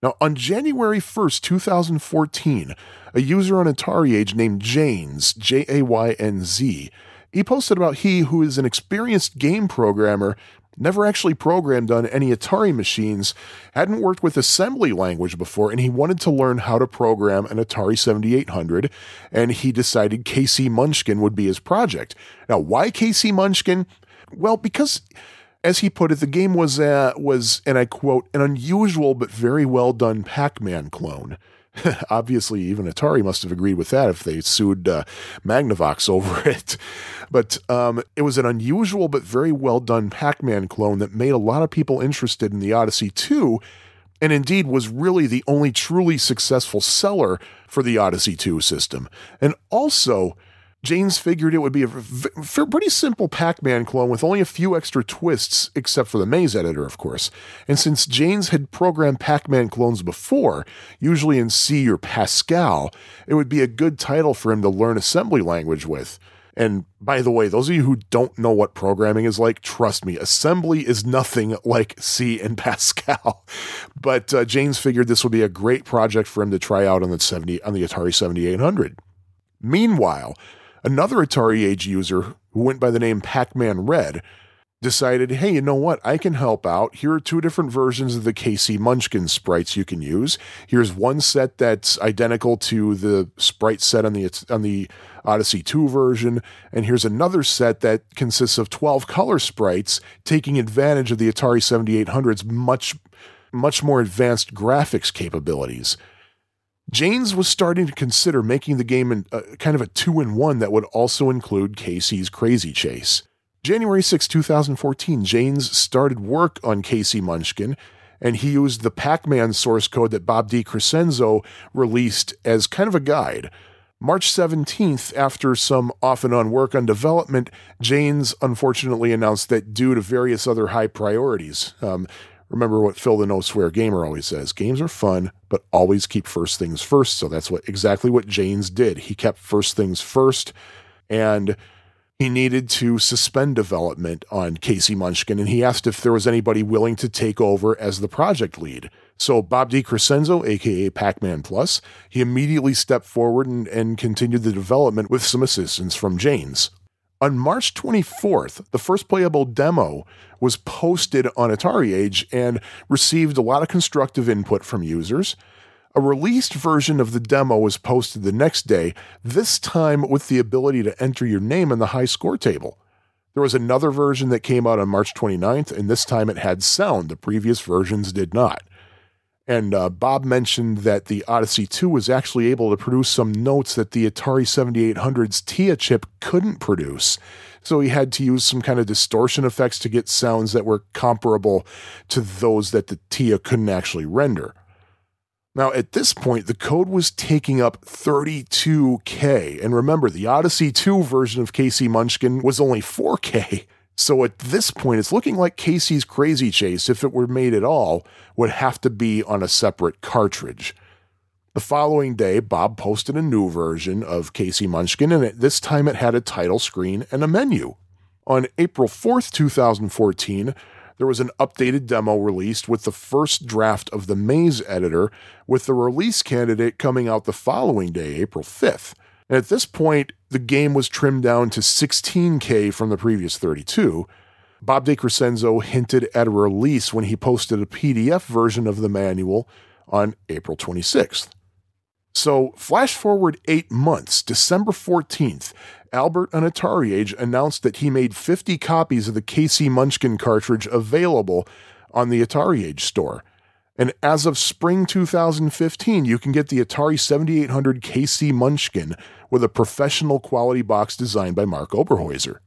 Now, on January 1st, 2014, a user on Atari Age named Jaynz, J A Y N Z, he posted about he who is an experienced game programmer, never actually programmed on any Atari machines, hadn't worked with assembly language before, and he wanted to learn how to program an Atari 7800, and he decided KC Munchkin would be his project. Now, why KC Munchkin? Well, because as he put it, the game was uh, was, and I quote, an unusual but very well done Pac-Man clone. Obviously, even Atari must have agreed with that if they sued uh, Magnavox over it. But um, it was an unusual but very well done Pac Man clone that made a lot of people interested in the Odyssey 2, and indeed was really the only truly successful seller for the Odyssey 2 system. And also, Jaynz figured it would be a pretty simple Pac Man clone with only a few extra twists, except for the maze editor, of course. And since Jaynz had programmed Pac Man clones before, usually in C or Pascal, it would be a good title for him to learn assembly language with. And by the way, those of you who don't know what programming is like, trust me, assembly is nothing like C and Pascal. But uh, Jaynz figured this would be a great project for him to try out on the 70 on the Atari 7800. Meanwhile, Another Atari Age user who went by the name Pac Man Red decided, hey, you know what? I can help out. Here are two different versions of the KC Munchkin sprites you can use. Here's one set that's identical to the sprite set on the on the Odyssey 2 version, and here's another set that consists of 12 color sprites, taking advantage of the Atari 7800's much much more advanced graphics capabilities. Jaynz was starting to consider making the game in, uh, kind of a two in one that would also include KC's Krazy Chase. January 6, 2014, Jaynz started work on KC Munchkin, and he used the Pac Man source code that Bob DeCrescenzo released as kind of a guide. March 17th, after some off and on work on development, Jaynz unfortunately announced that due to various other high priorities, um, Remember what Phil the No Swear Gamer always says games are fun, but always keep first things first. So that's what exactly what Jaynz did. He kept first things first, and he needed to suspend development on KC Munchkin, and he asked if there was anybody willing to take over as the project lead. So Bob DeCrescenzo, aka Pac-Man Plus, he immediately stepped forward and, and continued the development with some assistance from Jaynz. On March 24th, the first playable demo was posted on Atari Age and received a lot of constructive input from users. A released version of the demo was posted the next day, this time with the ability to enter your name in the high score table. There was another version that came out on March 29th, and this time it had sound. The previous versions did not. And uh, Bob mentioned that the Odyssey 2 was actually able to produce some notes that the Atari 7800's TIA chip couldn't produce. So he had to use some kind of distortion effects to get sounds that were comparable to those that the TIA couldn't actually render. Now, at this point, the code was taking up 32K. And remember, the Odyssey 2 version of KC Munchkin was only 4K. So at this point, it's looking like KC's Krazy Chase, if it were made at all, would have to be on a separate cartridge. The following day, Bob posted a new version of KC Munchkin, and at this time it had a title screen and a menu. On April 4th, 2014, there was an updated demo released with the first draft of the Maze editor, with the release candidate coming out the following day, April 5th. And at this point, the game was trimmed down to 16K from the previous 32. Bob DeCrescenzo hinted at a release when he posted a PDF version of the manual on April 26th. So, flash forward eight months, December 14th, Albert on Atari Age announced that he made 50 copies of the KC Munchkin cartridge available on the Atari Age store. And as of spring 2015, you can get the Atari 7800 KC Munchkin with a professional quality box designed by Mark Oberhäuser.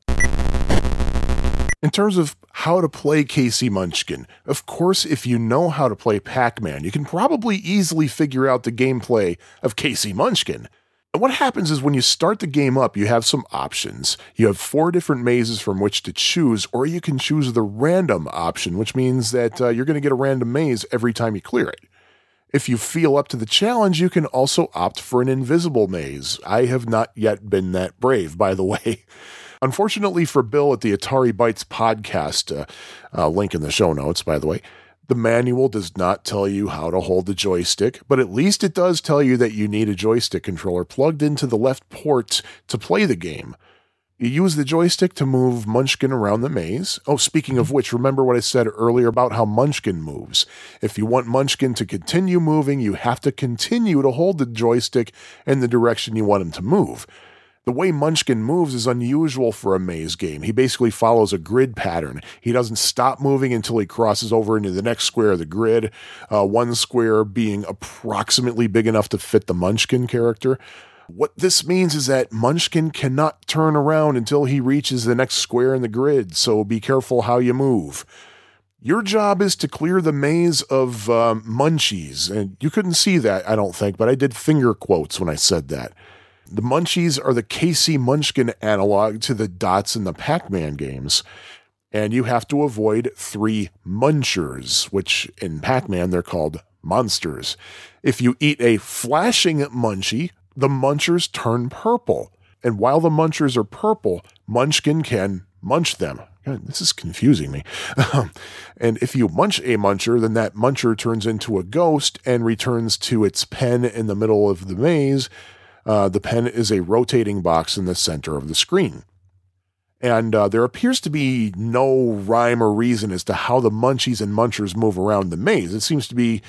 In terms of how to play KC Munchkin, of course, if you know how to play Pac Man, you can probably easily figure out the gameplay of KC Munchkin. And what happens is when you start the game up, you have some options. You have four different mazes from which to choose, or you can choose the random option, which means that uh, you're going to get a random maze every time you clear it. If you feel up to the challenge, you can also opt for an invisible maze. I have not yet been that brave, by the way. Unfortunately for Bill at the Atari Bytes podcast, uh, uh, link in the show notes, by the way, the manual does not tell you how to hold the joystick, but at least it does tell you that you need a joystick controller plugged into the left port to play the game. You use the joystick to move Munchkin around the maze. Oh, speaking of which, remember what I said earlier about how Munchkin moves. If you want Munchkin to continue moving, you have to continue to hold the joystick in the direction you want him to move. The way Munchkin moves is unusual for a maze game. He basically follows a grid pattern. He doesn't stop moving until he crosses over into the next square of the grid, uh, one square being approximately big enough to fit the Munchkin character. What this means is that Munchkin cannot turn around until he reaches the next square in the grid, so be careful how you move. Your job is to clear the maze of um, munchies. And you couldn't see that, I don't think, but I did finger quotes when I said that. The munchies are the KC Munchkin analog to the dots in the Pac Man games. And you have to avoid three munchers, which in Pac Man they're called monsters. If you eat a flashing munchie, the munchers turn purple. And while the munchers are purple, Munchkin can munch them. God, this is confusing me. and if you munch a muncher, then that muncher turns into a ghost and returns to its pen in the middle of the maze. Uh, the pen is a rotating box in the center of the screen. And uh, there appears to be no rhyme or reason as to how the munchies and munchers move around the maze. It seems to be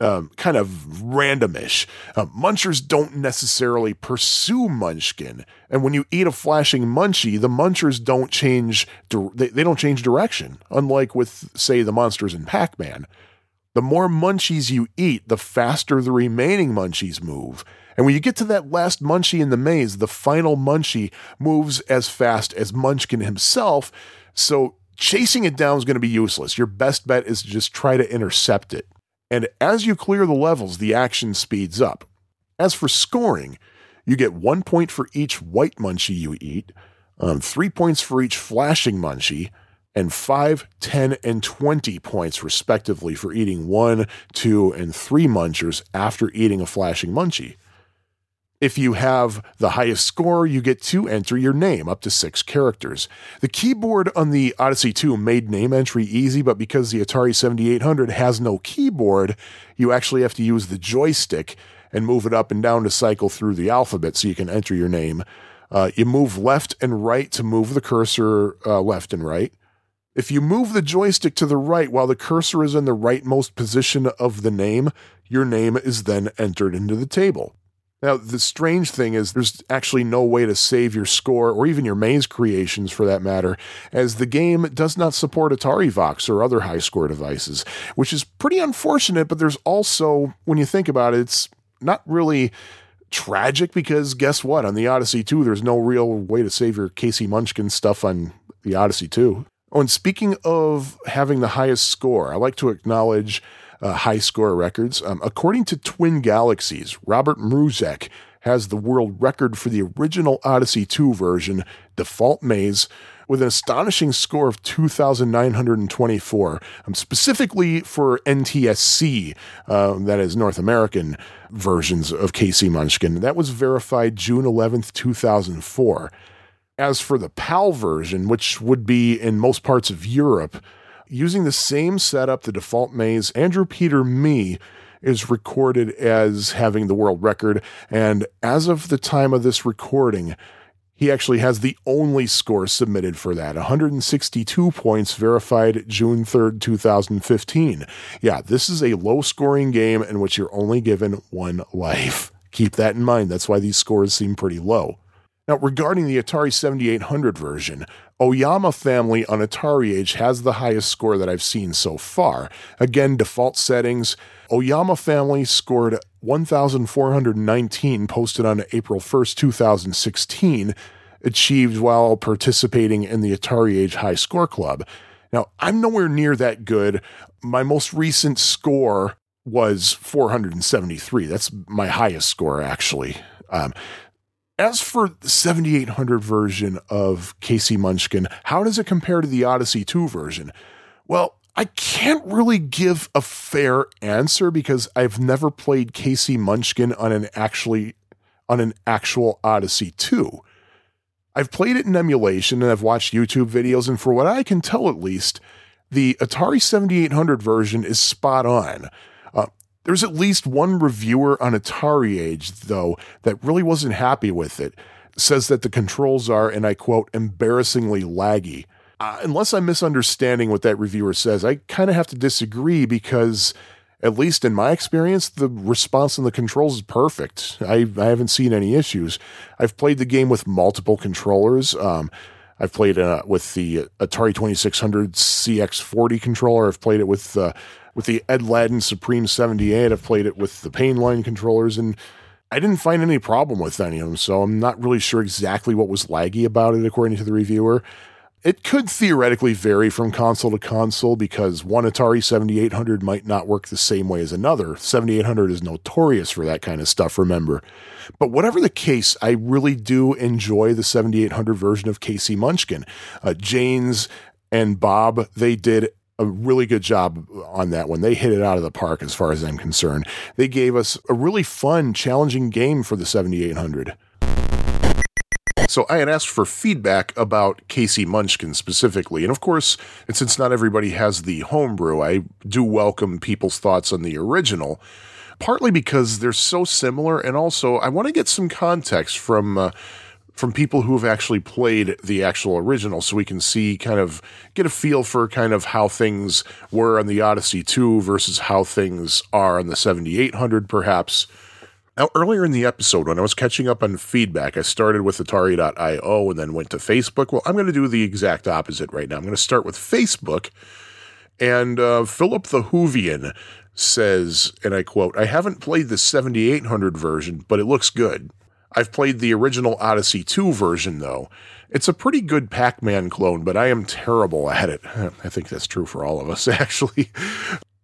um, kind of randomish. Uh, munchers don't necessarily pursue Munchkin, and when you eat a flashing munchie, the munchers don't change. They, they don't change direction. Unlike with, say, the monsters in Pac-Man, the more munchies you eat, the faster the remaining munchies move. And when you get to that last munchie in the maze, the final munchie moves as fast as Munchkin himself. So chasing it down is going to be useless. Your best bet is to just try to intercept it. And as you clear the levels, the action speeds up. As for scoring, you get one point for each white munchie you eat, um, three points for each flashing munchie, and 5, 10, and 20 points respectively for eating one, two, and three munchers after eating a flashing munchie. If you have the highest score, you get to enter your name up to six characters. The keyboard on the Odyssey 2 made name entry easy, but because the Atari 7800 has no keyboard, you actually have to use the joystick and move it up and down to cycle through the alphabet so you can enter your name. Uh, you move left and right to move the cursor uh, left and right. If you move the joystick to the right while the cursor is in the rightmost position of the name, your name is then entered into the table. Now, the strange thing is there's actually no way to save your score or even your maze creations for that matter, as the game does not support Atari Vox or other high score devices, which is pretty unfortunate, but there's also, when you think about it, it's not really tragic because guess what? On the Odyssey 2, there's no real way to save your KC Munchkin stuff on the Odyssey 2. Oh, and speaking of having the highest score, I like to acknowledge uh, high score records. Um, according to Twin Galaxies, Robert Mruzek has the world record for the original Odyssey 2 version, Default Maze, with an astonishing score of 2,924, um, specifically for NTSC, uh, that is North American versions of KC Munchkin. That was verified June 11th, 2004. As for the PAL version, which would be in most parts of Europe, Using the same setup, the default maze, Andrew Peter Me is recorded as having the world record. And as of the time of this recording, he actually has the only score submitted for that 162 points verified June 3rd, 2015. Yeah, this is a low scoring game in which you're only given one life. Keep that in mind. That's why these scores seem pretty low. Now, regarding the Atari 7800 version, Oyama Family on Atari Age has the highest score that I've seen so far. Again, default settings. Oyama Family scored 1,419 posted on April 1st, 2016, achieved while participating in the Atari Age High Score Club. Now, I'm nowhere near that good. My most recent score was 473. That's my highest score, actually. Um, as for the 7800 version of KC Munchkin, how does it compare to the Odyssey 2 version? Well, I can't really give a fair answer because I've never played KC Munchkin on an actually on an actual Odyssey 2. I've played it in emulation and I've watched YouTube videos and for what I can tell at least, the Atari 7800 version is spot on. There's at least one reviewer on Atari Age, though, that really wasn't happy with it. Says that the controls are, and I quote, embarrassingly laggy. Uh, unless I'm misunderstanding what that reviewer says, I kind of have to disagree because at least in my experience, the response and the controls is perfect. I, I haven't seen any issues. I've played the game with multiple controllers. Um, I've played uh, with the Atari 2600 CX40 controller. I've played it with uh, with the Ed Ladin Supreme 78. I've played it with the Painline controllers, and I didn't find any problem with any of them. So I'm not really sure exactly what was laggy about it, according to the reviewer. It could theoretically vary from console to console because one Atari 7800 might not work the same way as another. 7800 is notorious for that kind of stuff, remember. But whatever the case, I really do enjoy the 7800 version of KC Munchkin. Uh, Jaynz and Bob, they did a really good job on that one. They hit it out of the park as far as I'm concerned. They gave us a really fun, challenging game for the 7800. So I had asked for feedback about KC Munchkin specifically. And of course, and since not everybody has the homebrew, I do welcome people's thoughts on the original, partly because they're so similar. And also, I want to get some context from. Uh, from people who have actually played the actual original so we can see kind of get a feel for kind of how things were on the Odyssey 2 versus how things are on the 7800 perhaps now, earlier in the episode, when I was catching up on feedback, I started with Atari.io and then went to Facebook. Well, I'm going to do the exact opposite right now. I'm going to start with Facebook. And uh, Philip the Hoovian says, and I quote, I haven't played the 7800 version, but it looks good. I've played the original Odyssey 2 version, though. It's a pretty good Pac Man clone, but I am terrible at it. I think that's true for all of us, actually.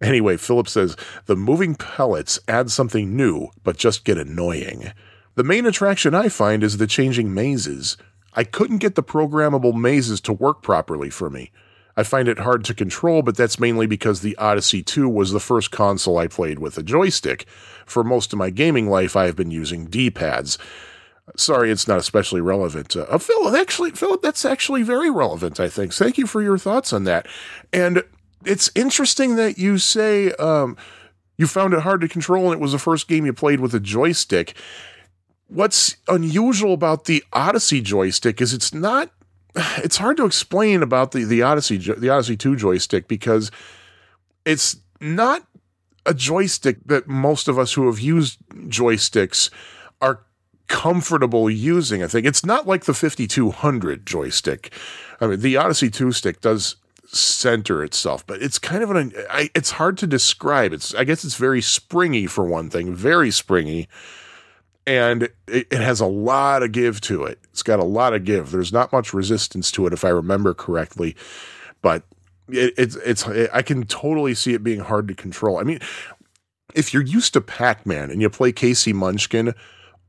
Anyway, Philip says the moving pellets add something new, but just get annoying. The main attraction I find is the changing mazes. I couldn't get the programmable mazes to work properly for me. I find it hard to control, but that's mainly because the Odyssey 2 was the first console I played with a joystick. For most of my gaming life, I have been using D pads. Sorry, it's not especially relevant. Uh, Philip, actually, Philip, that's actually very relevant, I think. Thank you for your thoughts on that. And it's interesting that you say um, you found it hard to control and it was the first game you played with a joystick. What's unusual about the Odyssey joystick is it's not. It's hard to explain about the the Odyssey the Odyssey Two joystick because it's not a joystick that most of us who have used joysticks are comfortable using. I think it's not like the 5200 joystick. I mean, the Odyssey 2 stick does center itself, but it's kind of an I, it's hard to describe. It's I guess it's very springy for one thing, very springy, and it, it, has a lot of give to it. It's got a lot of give. There's not much resistance to it, if I remember correctly, but it, it's it's I can totally see it being hard to control. I mean, if you're used to Pac-Man and you play KC Munchkin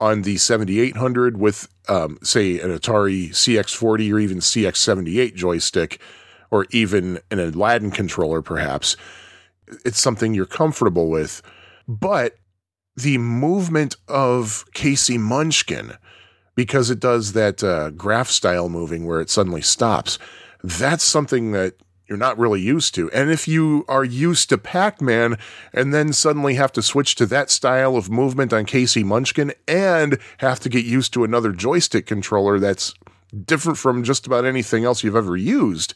on the 7800 with um, say an Atari CX40 or even CX78 joystick or even an Aladdin controller, perhaps. It's something you're comfortable with. But the movement of KC Munchkin, because it does that uh, graph style moving where it suddenly stops, that's something that you're not really used to. And if you are used to Pac Man and then suddenly have to switch to that style of movement on KC Munchkin and have to get used to another joystick controller that's different from just about anything else you've ever used,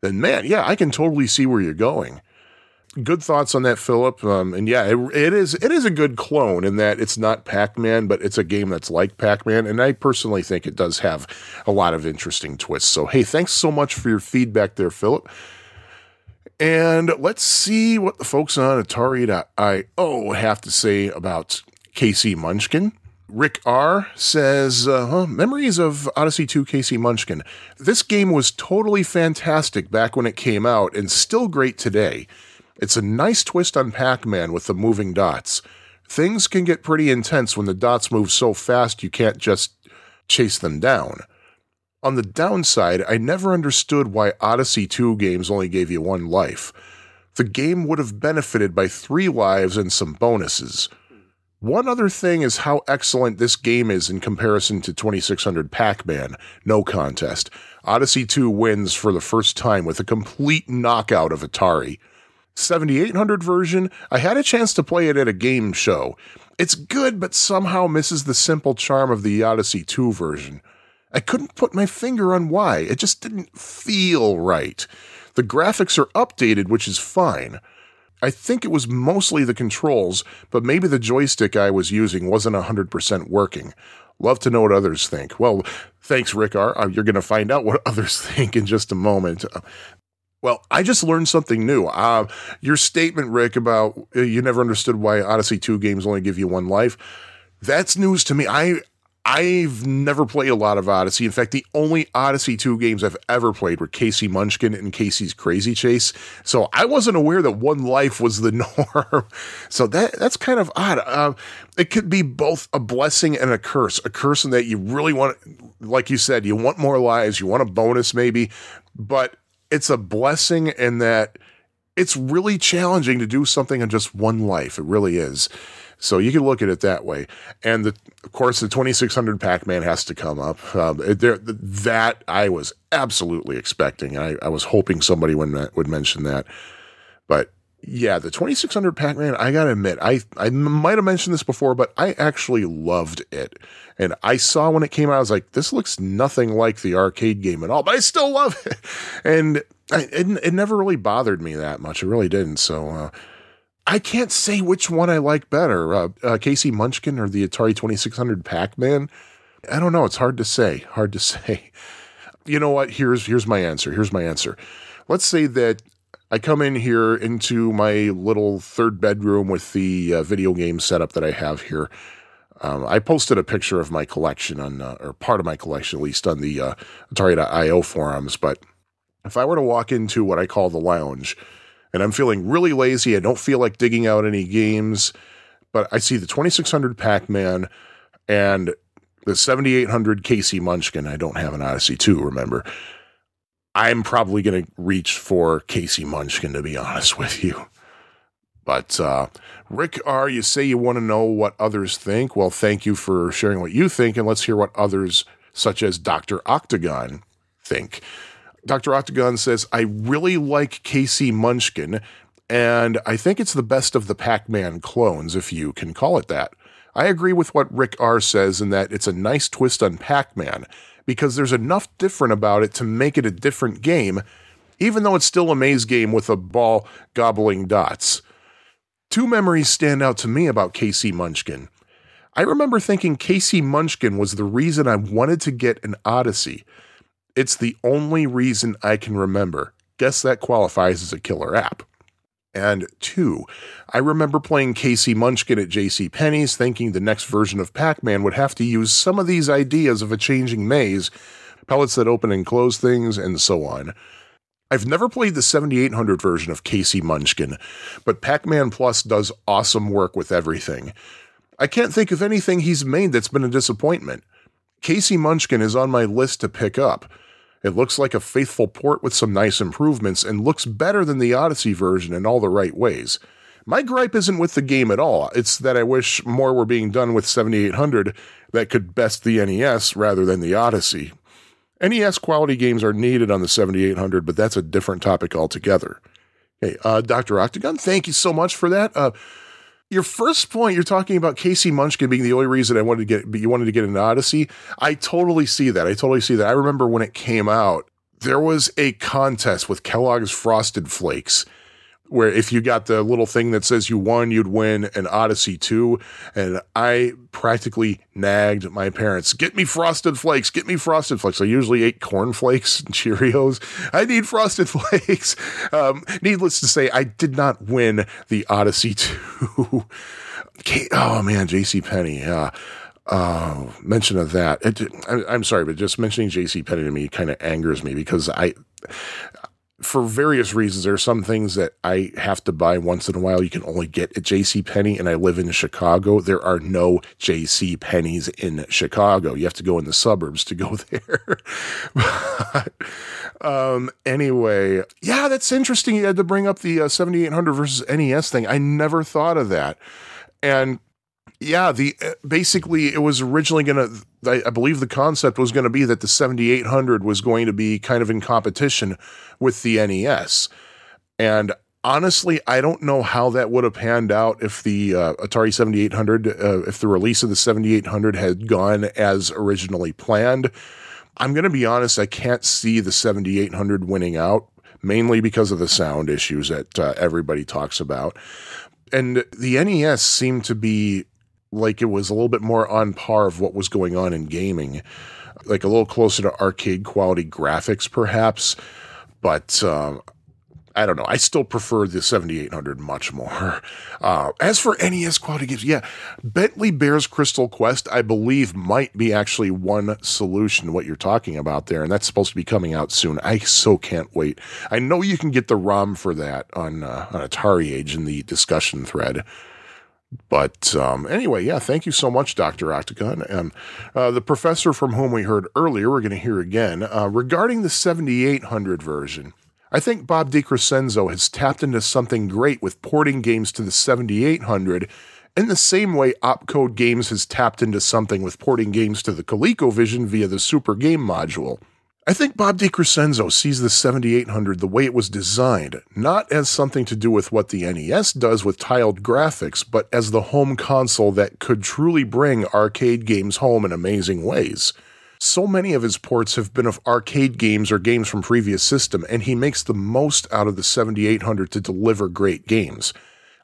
then man, yeah, I can totally see where you're going. Good thoughts on that, Philip. Um, and yeah, it, it is it is a good clone in that it's not Pac-Man, but it's a game that's like Pac-Man, and I personally think it does have a lot of interesting twists. So hey, thanks so much for your feedback there, Philip. And let's see what the folks on Atari.io have to say about KC Munchkin. Rick R says, uh, huh, Memories of Odyssey 2 KC Munchkin. This game was totally fantastic back when it came out and still great today. It's a nice twist on Pac Man with the moving dots. Things can get pretty intense when the dots move so fast you can't just chase them down. On the downside, I never understood why Odyssey 2 games only gave you one life. The game would have benefited by three lives and some bonuses. One other thing is how excellent this game is in comparison to 2600 Pac Man. No contest. Odyssey 2 wins for the first time with a complete knockout of Atari. 7800 version, I had a chance to play it at a game show. It's good, but somehow misses the simple charm of the Odyssey 2 version. I couldn't put my finger on why. It just didn't feel right. The graphics are updated, which is fine. I think it was mostly the controls, but maybe the joystick I was using wasn't 100% working. Love to know what others think. Well, thanks, Rick R. Uh, you're going to find out what others think in just a moment. Well, I just learned something new. Uh, your statement, Rick, about uh, you never understood why Odyssey 2 games only give you one life. That's news to me. I I've never played a lot of Odyssey. In fact, the only Odyssey 2 games I've ever played were KC Munchkin and KC's Krazy Chase. So I wasn't aware that one life was the norm. so that that's kind of odd. Uh, it could be both a blessing and a curse. A curse in that you really want, like you said, you want more lives, you want a bonus maybe, but it's a blessing in that it's really challenging to do something in just one life. It really is. So you can look at it that way. And the, of course, the 2600 Pac Man has to come up. Um, there, that I was absolutely expecting. I, I was hoping somebody would, would mention that. But yeah, the 2600 Pac Man, I gotta admit, I, I might have mentioned this before, but I actually loved it. And I saw when it came out, I was like, this looks nothing like the arcade game at all, but I still love it. And I, it, it never really bothered me that much. It really didn't. So, uh, I can't say which one I like better, uh, uh, K.C. Munchkin or the Atari 2600 Pac-Man. I don't know. It's hard to say. Hard to say. You know what? Here's here's my answer. Here's my answer. Let's say that I come in here into my little third bedroom with the uh, video game setup that I have here. Um, I posted a picture of my collection on, uh, or part of my collection at least, on the uh, Atari.io forums. But if I were to walk into what I call the lounge, and I'm feeling really lazy. I don't feel like digging out any games, but I see the 2600 Pac Man and the 7800 K.C. Munchkin. I don't have an Odyssey 2, remember. I'm probably going to reach for KC Munchkin, to be honest with you. But uh, Rick R., you say you want to know what others think. Well, thank you for sharing what you think, and let's hear what others, such as Dr. Octagon, think. Dr. Octagon says, I really like KC Munchkin, and I think it's the best of the Pac Man clones, if you can call it that. I agree with what Rick R says in that it's a nice twist on Pac Man, because there's enough different about it to make it a different game, even though it's still a maze game with a ball gobbling dots. Two memories stand out to me about KC Munchkin. I remember thinking KC Munchkin was the reason I wanted to get an Odyssey it's the only reason I can remember. Guess that qualifies as a killer app. And two, I remember playing KC Munchkin at J.C. Penney's, thinking the next version of Pac-Man would have to use some of these ideas of a changing maze, pellets that open and close things, and so on. I've never played the 7800 version of KC Munchkin, but Pac-Man Plus does awesome work with everything. I can't think of anything he's made that's been a disappointment. KC Munchkin is on my list to pick up. It looks like a faithful port with some nice improvements and looks better than the Odyssey version in all the right ways. My gripe isn't with the game at all. It's that I wish more were being done with 7800 that could best the NES rather than the Odyssey. NES quality games are needed on the 7800, but that's a different topic altogether. Hey, uh, Dr. Octagon, thank you so much for that. Uh, your first point, you're talking about KC Munchkin being the only reason I wanted to get, but you wanted to get an Odyssey. I totally see that. I totally see that. I remember when it came out, there was a contest with Kellogg's Frosted Flakes where if you got the little thing that says you won, you'd win an Odyssey 2. And I practically nagged my parents, get me frosted flakes, get me frosted flakes. I usually ate corn flakes and Cheerios. I need frosted flakes. Um, needless to say, I did not win the Odyssey 2. oh man, JC Penney. Yeah. Uh, mention of that. It, I, am sorry, but just mentioning JC Penney to me kind of angers me because I, for various reasons, there are some things that I have to buy once in a while. You can only get at J.C. Penney, and I live in Chicago. There are no J.C. Penney's in Chicago. You have to go in the suburbs to go there. but um, anyway, yeah, that's interesting. You had to bring up the uh, 7800 versus NES thing. I never thought of that. And yeah, the uh, basically it was originally going to. I, believe the concept was going to be that the 7800 was going to be kind of in competition with the NES, and honestly, I don't know how that would have panned out if the uh, Atari 7800, uh, if the release of the 7800 had gone as originally planned. I'm going to be honest, I can't see the 7800 winning out mainly because of the sound issues that uh, everybody talks about. And the NES seemed to be like it was a little bit more on par of what was going on in gaming, like a little closer to arcade quality graphics, perhaps. But um, I don't know. I still prefer the 7800 much more. Uh, as for NES quality games, yeah, Bentley Bears Crystal Quest, I believe, might be actually one solution to what you're talking about there, and that's supposed to be coming out soon. I so can't wait. I know you can get the ROM for that on uh, on Atari Age in the discussion thread. But um, anyway, yeah, thank you so much, Dr. Octagon. And uh, the professor from whom we heard earlier, we're going to hear again, uh, regarding the 7800 version. I think Bob DeCrescenzo has tapped into something great with porting games to the 7800 in the same way Opcode Games has tapped into something with porting games to the ColecoVision via the Super Game module. I think Bob DeCrescenzo sees the 7800 the way it was designed, not as something to do with what the NES does with tiled graphics, but as the home console that could truly bring arcade games home in amazing ways. So many of his ports have been of arcade games or games from previous system, and he makes the most out of the 7800 to deliver great games.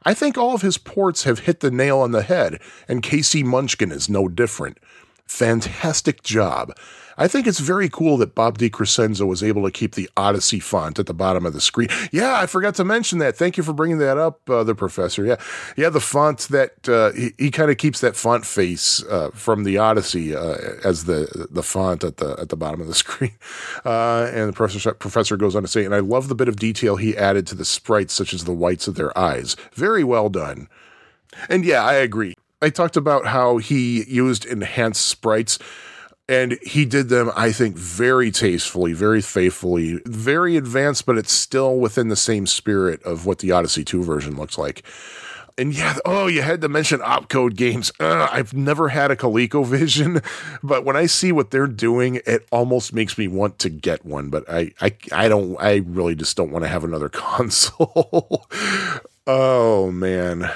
I think all of his ports have hit the nail on the head, and KC Munchkin is no different. Fantastic job. I think it's very cool that Bob DeCrescenzo was able to keep the Odyssey font at the bottom of the screen. Yeah, I forgot to mention that. Thank you for bringing that up, uh, the professor. Yeah, yeah, the font that uh, he, he kind of keeps that font face uh, from the Odyssey uh, as the the font at the at the bottom of the screen. Uh, and the professor professor goes on to say, and I love the bit of detail he added to the sprites, such as the whites of their eyes. Very well done. And yeah, I agree. I talked about how he used enhanced sprites and he did them, I think, very tastefully, very faithfully, very advanced, but it's still within the same spirit of what the Odyssey 2 version looks like. And yeah, oh, you had to mention opcode games. Uh, I've never had a ColecoVision, but when I see what they're doing, it almost makes me want to get one. But I, I, I don't. I really just don't want to have another console. oh man,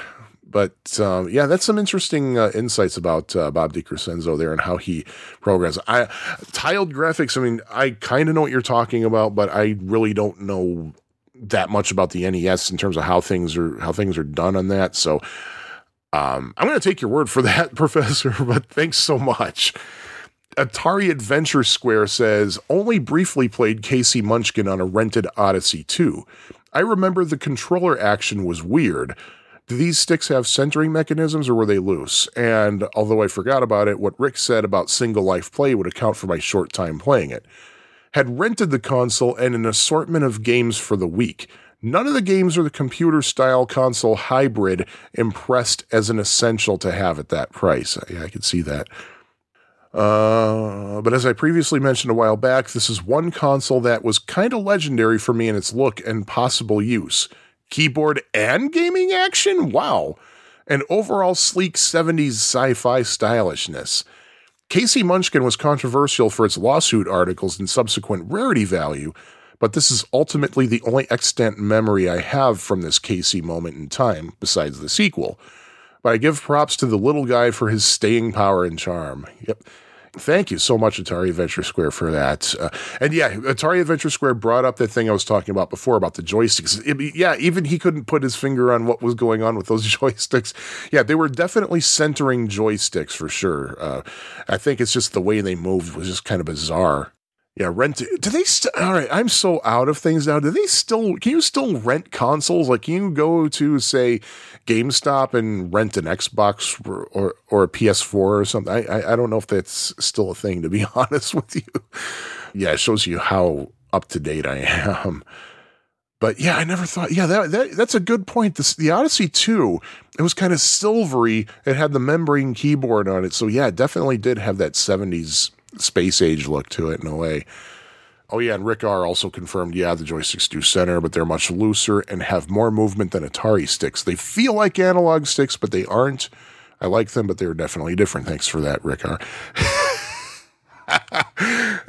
but um, yeah, that's some interesting uh, insights about uh, Bob DeCrescenzo there and how he programs. I tiled graphics. I mean, I kind of know what you're talking about, but I really don't know that much about the NES in terms of how things are how things are done on that. So um, I'm going to take your word for that, Professor. But thanks so much. Atari Adventure Square says only briefly played KC Munchkin on a rented Odyssey 2. I remember the controller action was weird do these sticks have centering mechanisms or were they loose? And although I forgot about it, what Rick said about single life play would account for my short time playing it. Had rented the console and an assortment of games for the week. None of the games or the computer style console hybrid impressed as an essential to have at that price. Yeah, I could see that. Uh, but as I previously mentioned a while back, this is one console that was kind of legendary for me in its look and possible use keyboard and gaming action? Wow. And overall sleek 70s sci fi stylishness. KC Munchkin was controversial for its lawsuit articles and subsequent rarity value, but this is ultimately the only extant memory I have from this Casey moment in time, besides the sequel. But I give props to the little guy for his staying power and charm. Yep. Thank you so much, Atari Adventure Square, for that. Uh, and yeah, Atari Adventure Square brought up that thing I was talking about before about the joysticks. It, yeah, even he couldn't put his finger on what was going on with those joysticks. Yeah, they were definitely centering joysticks for sure. Uh, I think it's just the way they moved was just kind of bizarre. Yeah, rent. Do they? St- all right, I'm so out of things now. Do they still? Can you still rent consoles? Like, can you go to say GameStop and rent an Xbox or or, or a PS4 or something? I, I I don't know if that's still a thing. To be honest with you, yeah, it shows you how up to date I am. But yeah, I never thought. Yeah, that, that that's a good point. This, the Odyssey 2, it was kind of silvery. It had the membrane keyboard on it, so yeah, it definitely did have that 70s space age look to it in a way. Oh yeah, and Rick R also confirmed, yeah, the joysticks do center, but they're much looser and have more movement than Atari sticks. They feel like analog sticks, but they aren't. I like them, but they're definitely different. Thanks for that, Rick R.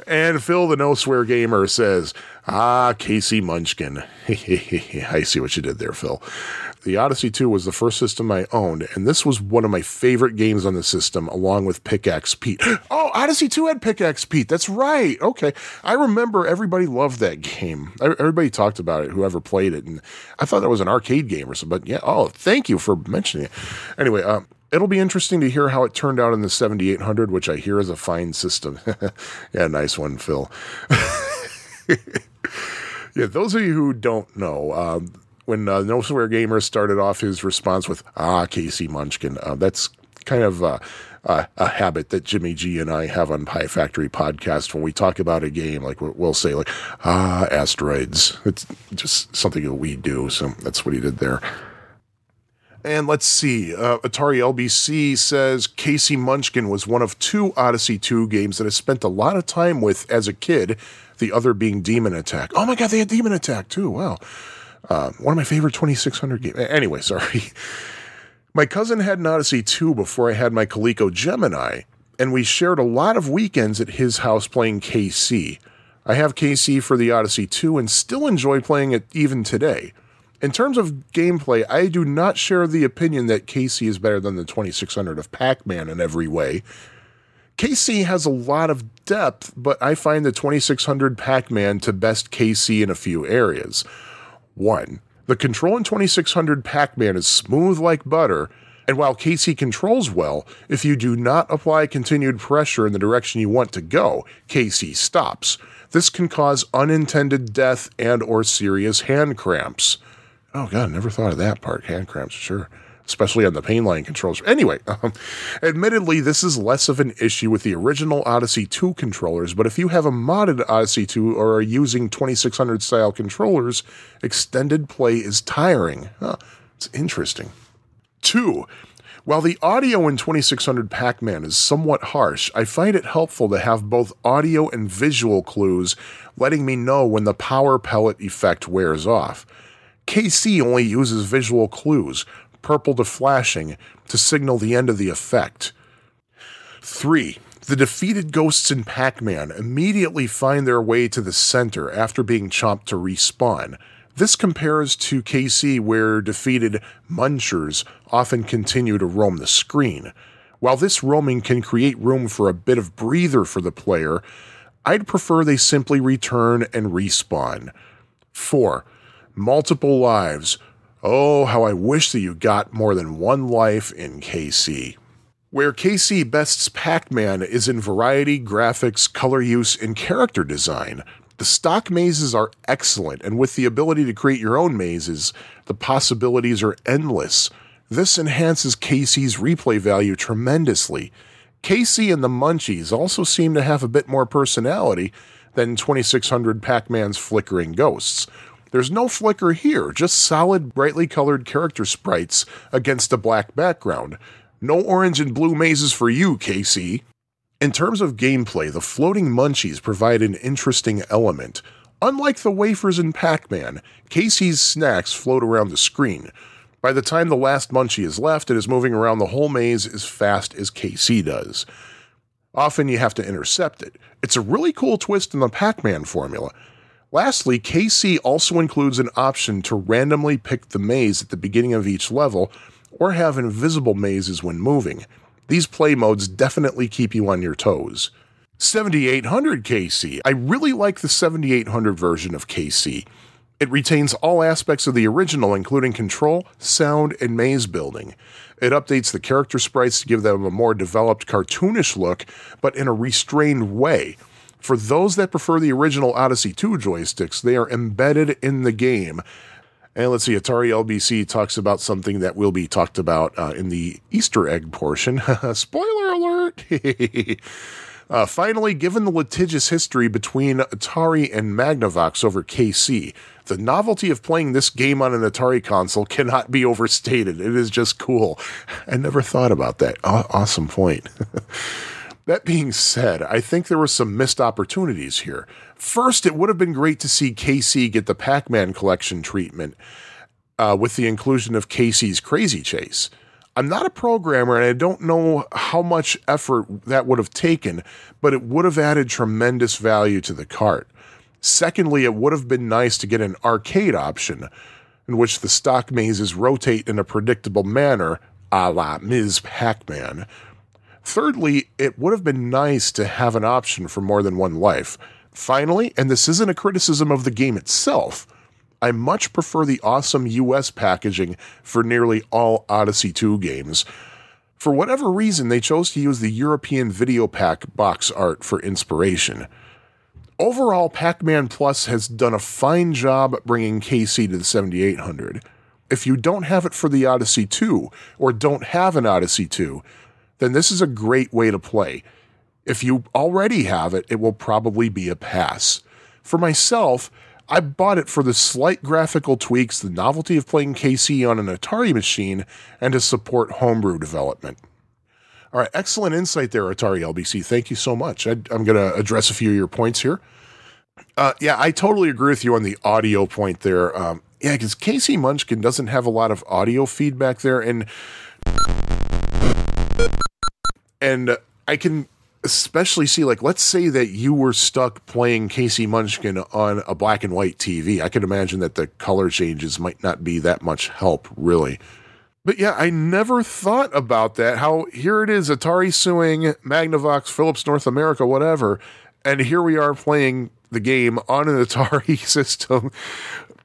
And Phil, the no swear gamer, says, Ah, KC Munchkin. I see what you did there, Phil. The Odyssey 2 was the first system I owned, and this was one of my favorite games on the system, along with Pickaxe Pete. Oh, Odyssey 2 had Pickaxe Pete. That's right. Okay. I remember everybody loved that game. Everybody talked about it, whoever played it. And I thought that was an arcade game or something. But yeah, oh, thank you for mentioning it. Anyway, um, it'll be interesting to hear how it turned out in the 7800, which I hear is a fine system. yeah, nice one, Phil. yeah, those of you who don't know, um, when uh, No Swear Gamer started off his response with "Ah, KC Munchkin," uh, that's kind of uh, a habit that Jimmy G and I have on Pie Factory podcast. When we talk about a game, like we'll say, like "Ah, asteroids." It's just something that we do. So that's what he did there. And let's see. Uh, Atari LBC says KC Munchkin was one of two Odyssey 2 games that I spent a lot of time with as a kid, the other being Demon Attack. Oh my God, they had Demon Attack too. Wow. Uh, one of my favorite 2600 games. Anyway, sorry. My cousin had an Odyssey 2 before I had my Coleco Gemini, and we shared a lot of weekends at his house playing KC. I have KC for the Odyssey 2 and still enjoy playing it even today. In terms of gameplay, I do not share the opinion that KC is better than the 2600 of Pac Man in every way. KC has a lot of depth, but I find the 2600 Pac Man to best KC in a few areas. 1. The control in 2600 Pac Man is smooth like butter, and while KC controls well, if you do not apply continued pressure in the direction you want to go, KC stops. This can cause unintended death and or serious hand cramps. Oh god, never thought of that part. Hand cramps, sure especially on the pain line controls. Anyway, um, admittedly, this is less of an issue with the original Odyssey 2 controllers, but if you have a modded Odyssey 2 or are using 2600 style controllers, extended play is tiring. Huh, it's interesting. 2. While the audio in 2600 Pac Man is somewhat harsh, I find it helpful to have both audio and visual clues letting me know when the power pellet effect wears off. KC only uses visual clues, purple to flashing to signal the end of the effect. 3. The defeated ghosts in Pac Man immediately find their way to the center after being chomped to respawn. This compares to KC, where defeated munchers often continue to roam the screen. While this roaming can create room for a bit of breather for the player, I'd prefer they simply return and respawn. 4. Multiple lives, Oh, how I wish that you got more than one life in KC. Where KC bests Pac Man is in variety, graphics, color use, and character design. The stock mazes are excellent, and with the ability to create your own mazes, the possibilities are endless. This enhances KC's replay value tremendously. KC and the Munchies also seem to have a bit more personality than 2600 Pac Man's flickering ghosts, there's no flicker here, just solid, brightly colored character sprites against a black background. No orange and blue mazes for you, KC. In terms of gameplay, the floating munchies provide an interesting element. Unlike the wafers in Pac Man, KC's snacks float around the screen. By the time the last munchie is left, it is moving around the whole maze as fast as KC does. Often you have to intercept it. It's a really cool twist in the Pac Man formula. Lastly, KC also includes an option to randomly pick the maze at the beginning of each level or have invisible mazes when moving. These play modes definitely keep you on your toes. 7800 KC. I really like the 7800 version of KC. It retains all aspects of the original, including control, sound, and maze building. It updates the character sprites to give them a more developed cartoonish look, but in a restrained way. For those that prefer the original Odyssey 2 joysticks, they are embedded in the game. And let's see, Atari LBC talks about something that will be talked about uh, in the Easter egg portion. Spoiler alert! uh, finally, given the litigious history between Atari and Magnavox over KC, the novelty of playing this game on an Atari console cannot be overstated. It is just cool. I never thought about that. awesome point. That being said, I think there were some missed opportunities here. First, it would have been great to see KC get the Pac Man collection treatment uh, with the inclusion of KC's Krazy Chase. I'm not a programmer and I don't know how much effort that would have taken, but it would have added tremendous value to the cart. Secondly, it would have been nice to get an arcade option in which the stock mazes rotate in a predictable manner, a la Ms. Pac Man. Thirdly, it would have been nice to have an option for more than one life. Finally, and this isn't a criticism of the game itself, I much prefer the awesome US packaging for nearly all Odyssey 2 games. For whatever reason, they chose to use the European Videopac box art for inspiration. Overall, Pac Man Plus has done a fine job bringing KC to the 7800. If you don't have it for the Odyssey 2, or don't have an Odyssey 2, then this is a great way to play. If you already have it, it will probably be a pass. For myself, I bought it for the slight graphical tweaks, the novelty of playing KC on an Atari machine, and to support homebrew development. All right, excellent insight there, Atari LBC. Thank you so much. I, am going to address a few of your points here. Uh, yeah, I totally agree with you on the audio point there. Um, yeah, because KC Munchkin doesn't have a lot of audio feedback there, and and I can especially see like let's say that you were stuck playing KC Munchkin on a black and white TV. I can imagine that the color changes might not be that much help, really. But yeah, I never thought about that. How here it is, Atari suing Magnavox, Philips North America, whatever, and here we are playing the game on an Atari system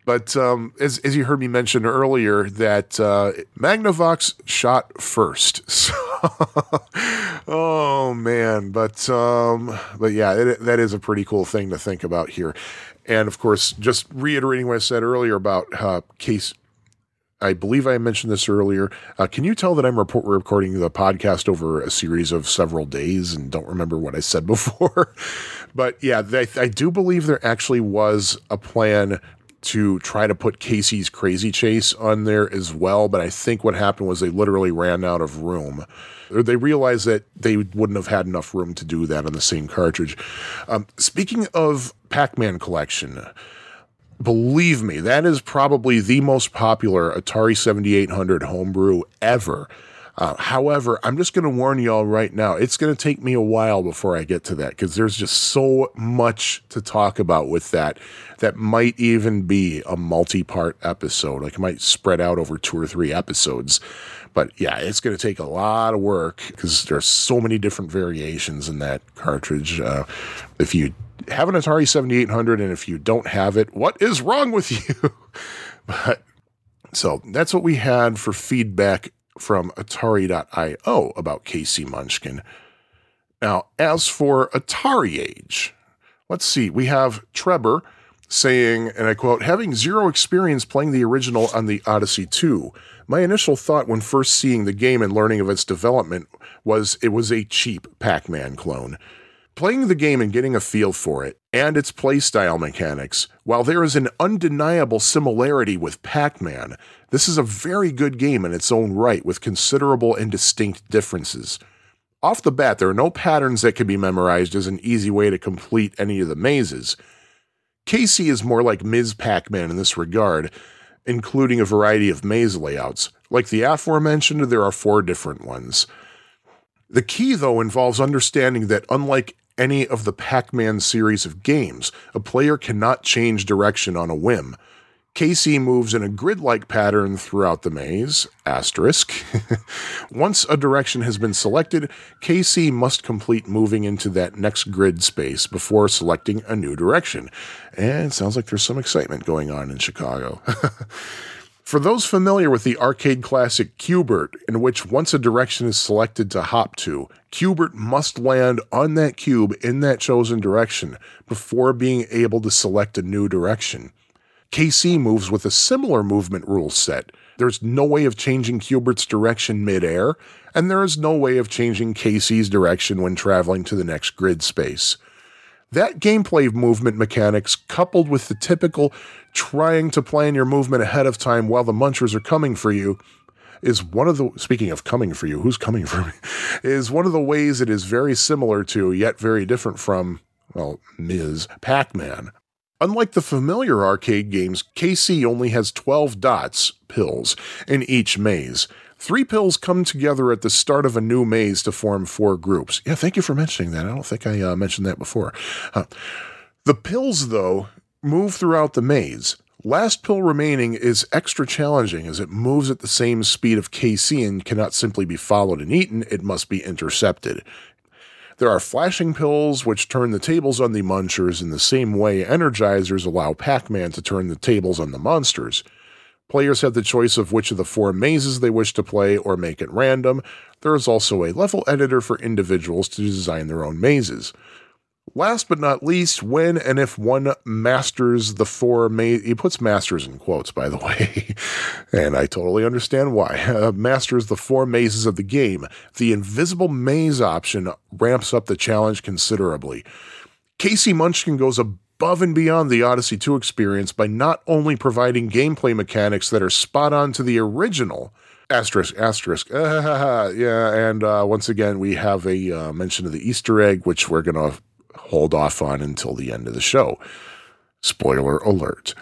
but um, as, as you heard me mention earlier, that uh, Magnavox shot first. So, oh man, but um, but yeah, it, that is a pretty cool thing to think about here. And of course, just reiterating what I said earlier about uh, case. I believe I mentioned this earlier. Uh, can you tell that I'm report- recording the podcast over a series of several days and don't remember what I said before? but yeah, they, I do believe there actually was a plan to try to put KC's Krazy Chase on there as well. But I think what happened was they literally ran out of room. Or they realized that they wouldn't have had enough room to do that on the same cartridge. Um, speaking of Pac Man Collection, believe me, that is probably the most popular Atari 7800 homebrew ever. Uh, however, I'm just going to warn y'all right now, it's going to take me a while before I get to that because there's just so much to talk about with that that might even be a multi part episode. Like it might spread out over two or three episodes. But yeah, it's going to take a lot of work because there's so many different variations in that cartridge. Uh, if you have an Atari 7800 and if you don't have it, what is wrong with you? but so that's what we had for feedback from Atari.io about KC Munchkin. Now, as for Atari Age, let's see, we have Trevor saying, and I quote, having zero experience playing the original on the Odyssey 2, my initial thought when first seeing the game and learning of its development was it was a cheap Pac Man clone. Playing the game and getting a feel for it, and its playstyle mechanics, while there is an undeniable similarity with Pac Man, this is a very good game in its own right with considerable and distinct differences. Off the bat, there are no patterns that can be memorized as an easy way to complete any of the mazes. KC is more like Ms. Pac Man in this regard, including a variety of maze layouts. Like the aforementioned, there are four different ones. The key, though, involves understanding that unlike any of the Pac Man series of games, a player cannot change direction on a whim. KC moves in a grid like pattern throughout the maze, asterisk. Once a direction has been selected, KC must complete moving into that next grid space before selecting a new direction. And it sounds like there's some excitement going on in Chicago. For those familiar with the arcade classic Q*bert, in which once a direction is selected to hop to, Q*bert must land on that cube in that chosen direction before being able to select a new direction. KC moves with a similar movement rule set. There's no way of changing Q*bert's direction midair, and there is no way of changing KC's direction when traveling to the next grid space. That gameplay movement mechanics, coupled with the typical trying to plan your movement ahead of time while the munchers are coming for you, is one of the speaking of coming for you, who's coming for me, is one of the ways it is very similar to, yet very different from, well, Ms. Pac Man. Unlike the familiar arcade games, KC only has 12 dots, pills, in each maze. Three pills come together at the start of a new maze to form four groups. Yeah, thank you for mentioning that. I don't think I uh, mentioned that before. Uh, the pills, though, move throughout the maze. Last pill remaining is extra challenging as it moves at the same speed of KC and cannot simply be followed and eaten, it must be intercepted. There are flashing pills which turn the tables on the munchers in the same way energizers allow Pac Man to turn the tables on the monsters. Players have the choice of which of the four mazes they wish to play or make it random. There is also a level editor for individuals to design their own mazes. Last but not least, when and if one masters the four mazes, he puts masters in quotes, by the way, and I totally understand why. Uh, masters the four mazes of the game. The invisible maze option ramps up the challenge considerably. KC Munchkin goes above and beyond the Odyssey 2 experience by not only providing gameplay mechanics that are spot on to the original, asterisk asterisk uh, yeah and uh, once again we have a uh, mention of the easter egg which we're going to hold off on until the end of the show. Spoiler alert.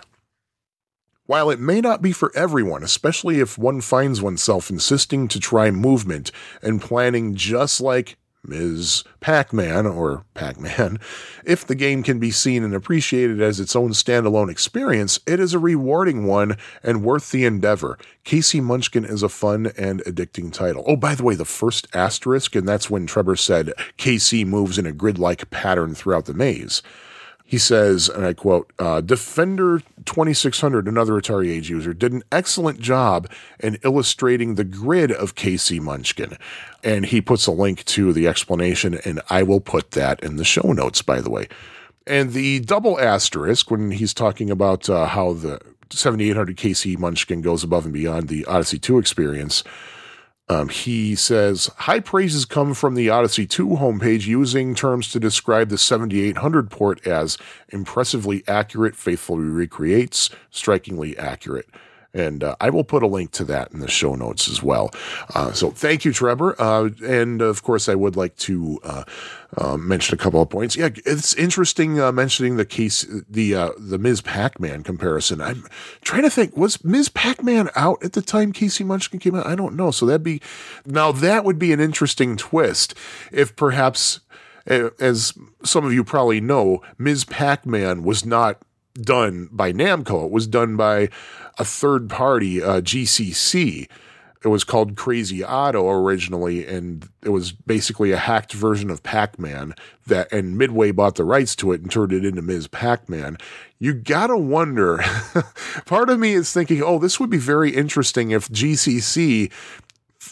While it may not be for everyone, especially if one finds oneself insisting to try movement and planning just like Ms. Pac Man or Pac Man, if the game can be seen and appreciated as its own standalone experience, it is a rewarding one and worth the endeavor. KC Munchkin is a fun and addicting title. Oh, by the way, the first asterisk, and that's when Trevor said KC moves in a grid like pattern throughout the maze. He says, and I quote, uh, Defender 2600, another Atari Age user, did an excellent job in illustrating the grid of KC Munchkin. And he puts a link to the explanation, and I will put that in the show notes, by the way. And the double asterisk, when he's talking about uh, how the 7800 KC Munchkin goes above and beyond the Odyssey 2 experience, um, he says high praises come from the Odyssey 2 homepage using terms to describe the 7800 port as impressively accurate, faithfully recreates, strikingly accurate. And uh, I will put a link to that in the show notes as well. Uh, so thank you, Trevor. Uh, and of course, I would like to uh, uh, mention a couple of points. Yeah, it's interesting uh, mentioning the case, the the Ms. Pac-Man comparison. I'm trying to think, was Ms. Pac-Man out at the time KC Munchkin came out? I don't know. So that'd be now that would be an interesting twist if perhaps as some of you probably know, Ms. Pac Man was not done by Namco. It was done by a third party, uh, GCC. It was called Crazy Auto originally, and it was basically a hacked version of Pac-Man that, and Midway bought the rights to it and turned it into Ms. Pac-Man. You gotta wonder. part of me is thinking, oh, this would be very interesting if GCC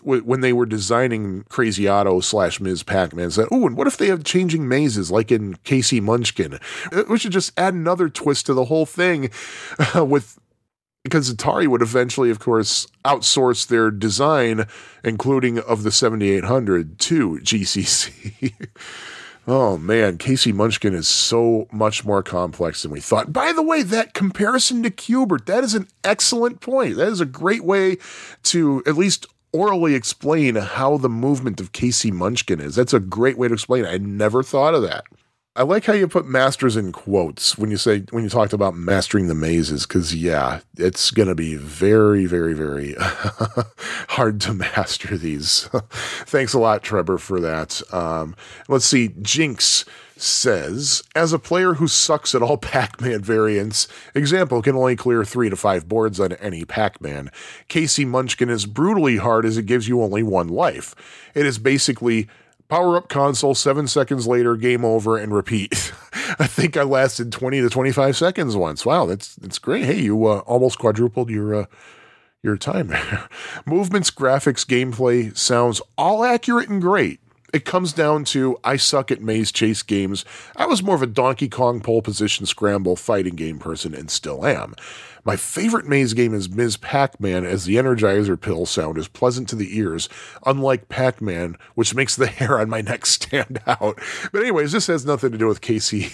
when they were designing Crazy Auto slash Ms. Pac-Man said, "Oh, and what if they have changing mazes like in KC Munchkin? We should just add another twist to the whole thing with." Because Atari would eventually, of course, outsource their design, including of the 7800, to GCC. Oh man, KC Munchkin is so much more complex than we thought. By the way, that comparison to Q*bert, that is an excellent point. That is a great way to at least orally explain how the movement of KC Munchkin is. That's a great way to explain it. I never thought of that. I like how you put masters in quotes when you say when you talked about mastering the mazes because yeah, it's going to be very very very hard to master these. Thanks a lot, Trevor, for that. Um, let's see, Jinx says, as a player who sucks at all Pac Man variants, example can only clear three to five boards on any Pac Man. KC Munchkin is brutally hard as it gives you only one life. It is basically power up console, seven seconds later, game over, and repeat. I think I lasted 20 to 25 seconds once. Wow, that's that's great. Hey, you uh, almost quadrupled your. Uh, your time Movements, graphics, gameplay, sounds all accurate and great it comes down to I suck at maze chase games. I was more of a Donkey Kong pole position scramble fighting game person and still am. My favorite maze game is Ms. Pac Man, as the Energizer pill sound is pleasant to the ears, unlike Pac Man, which makes the hair on my neck stand out. But, anyways, this has nothing to do with KC.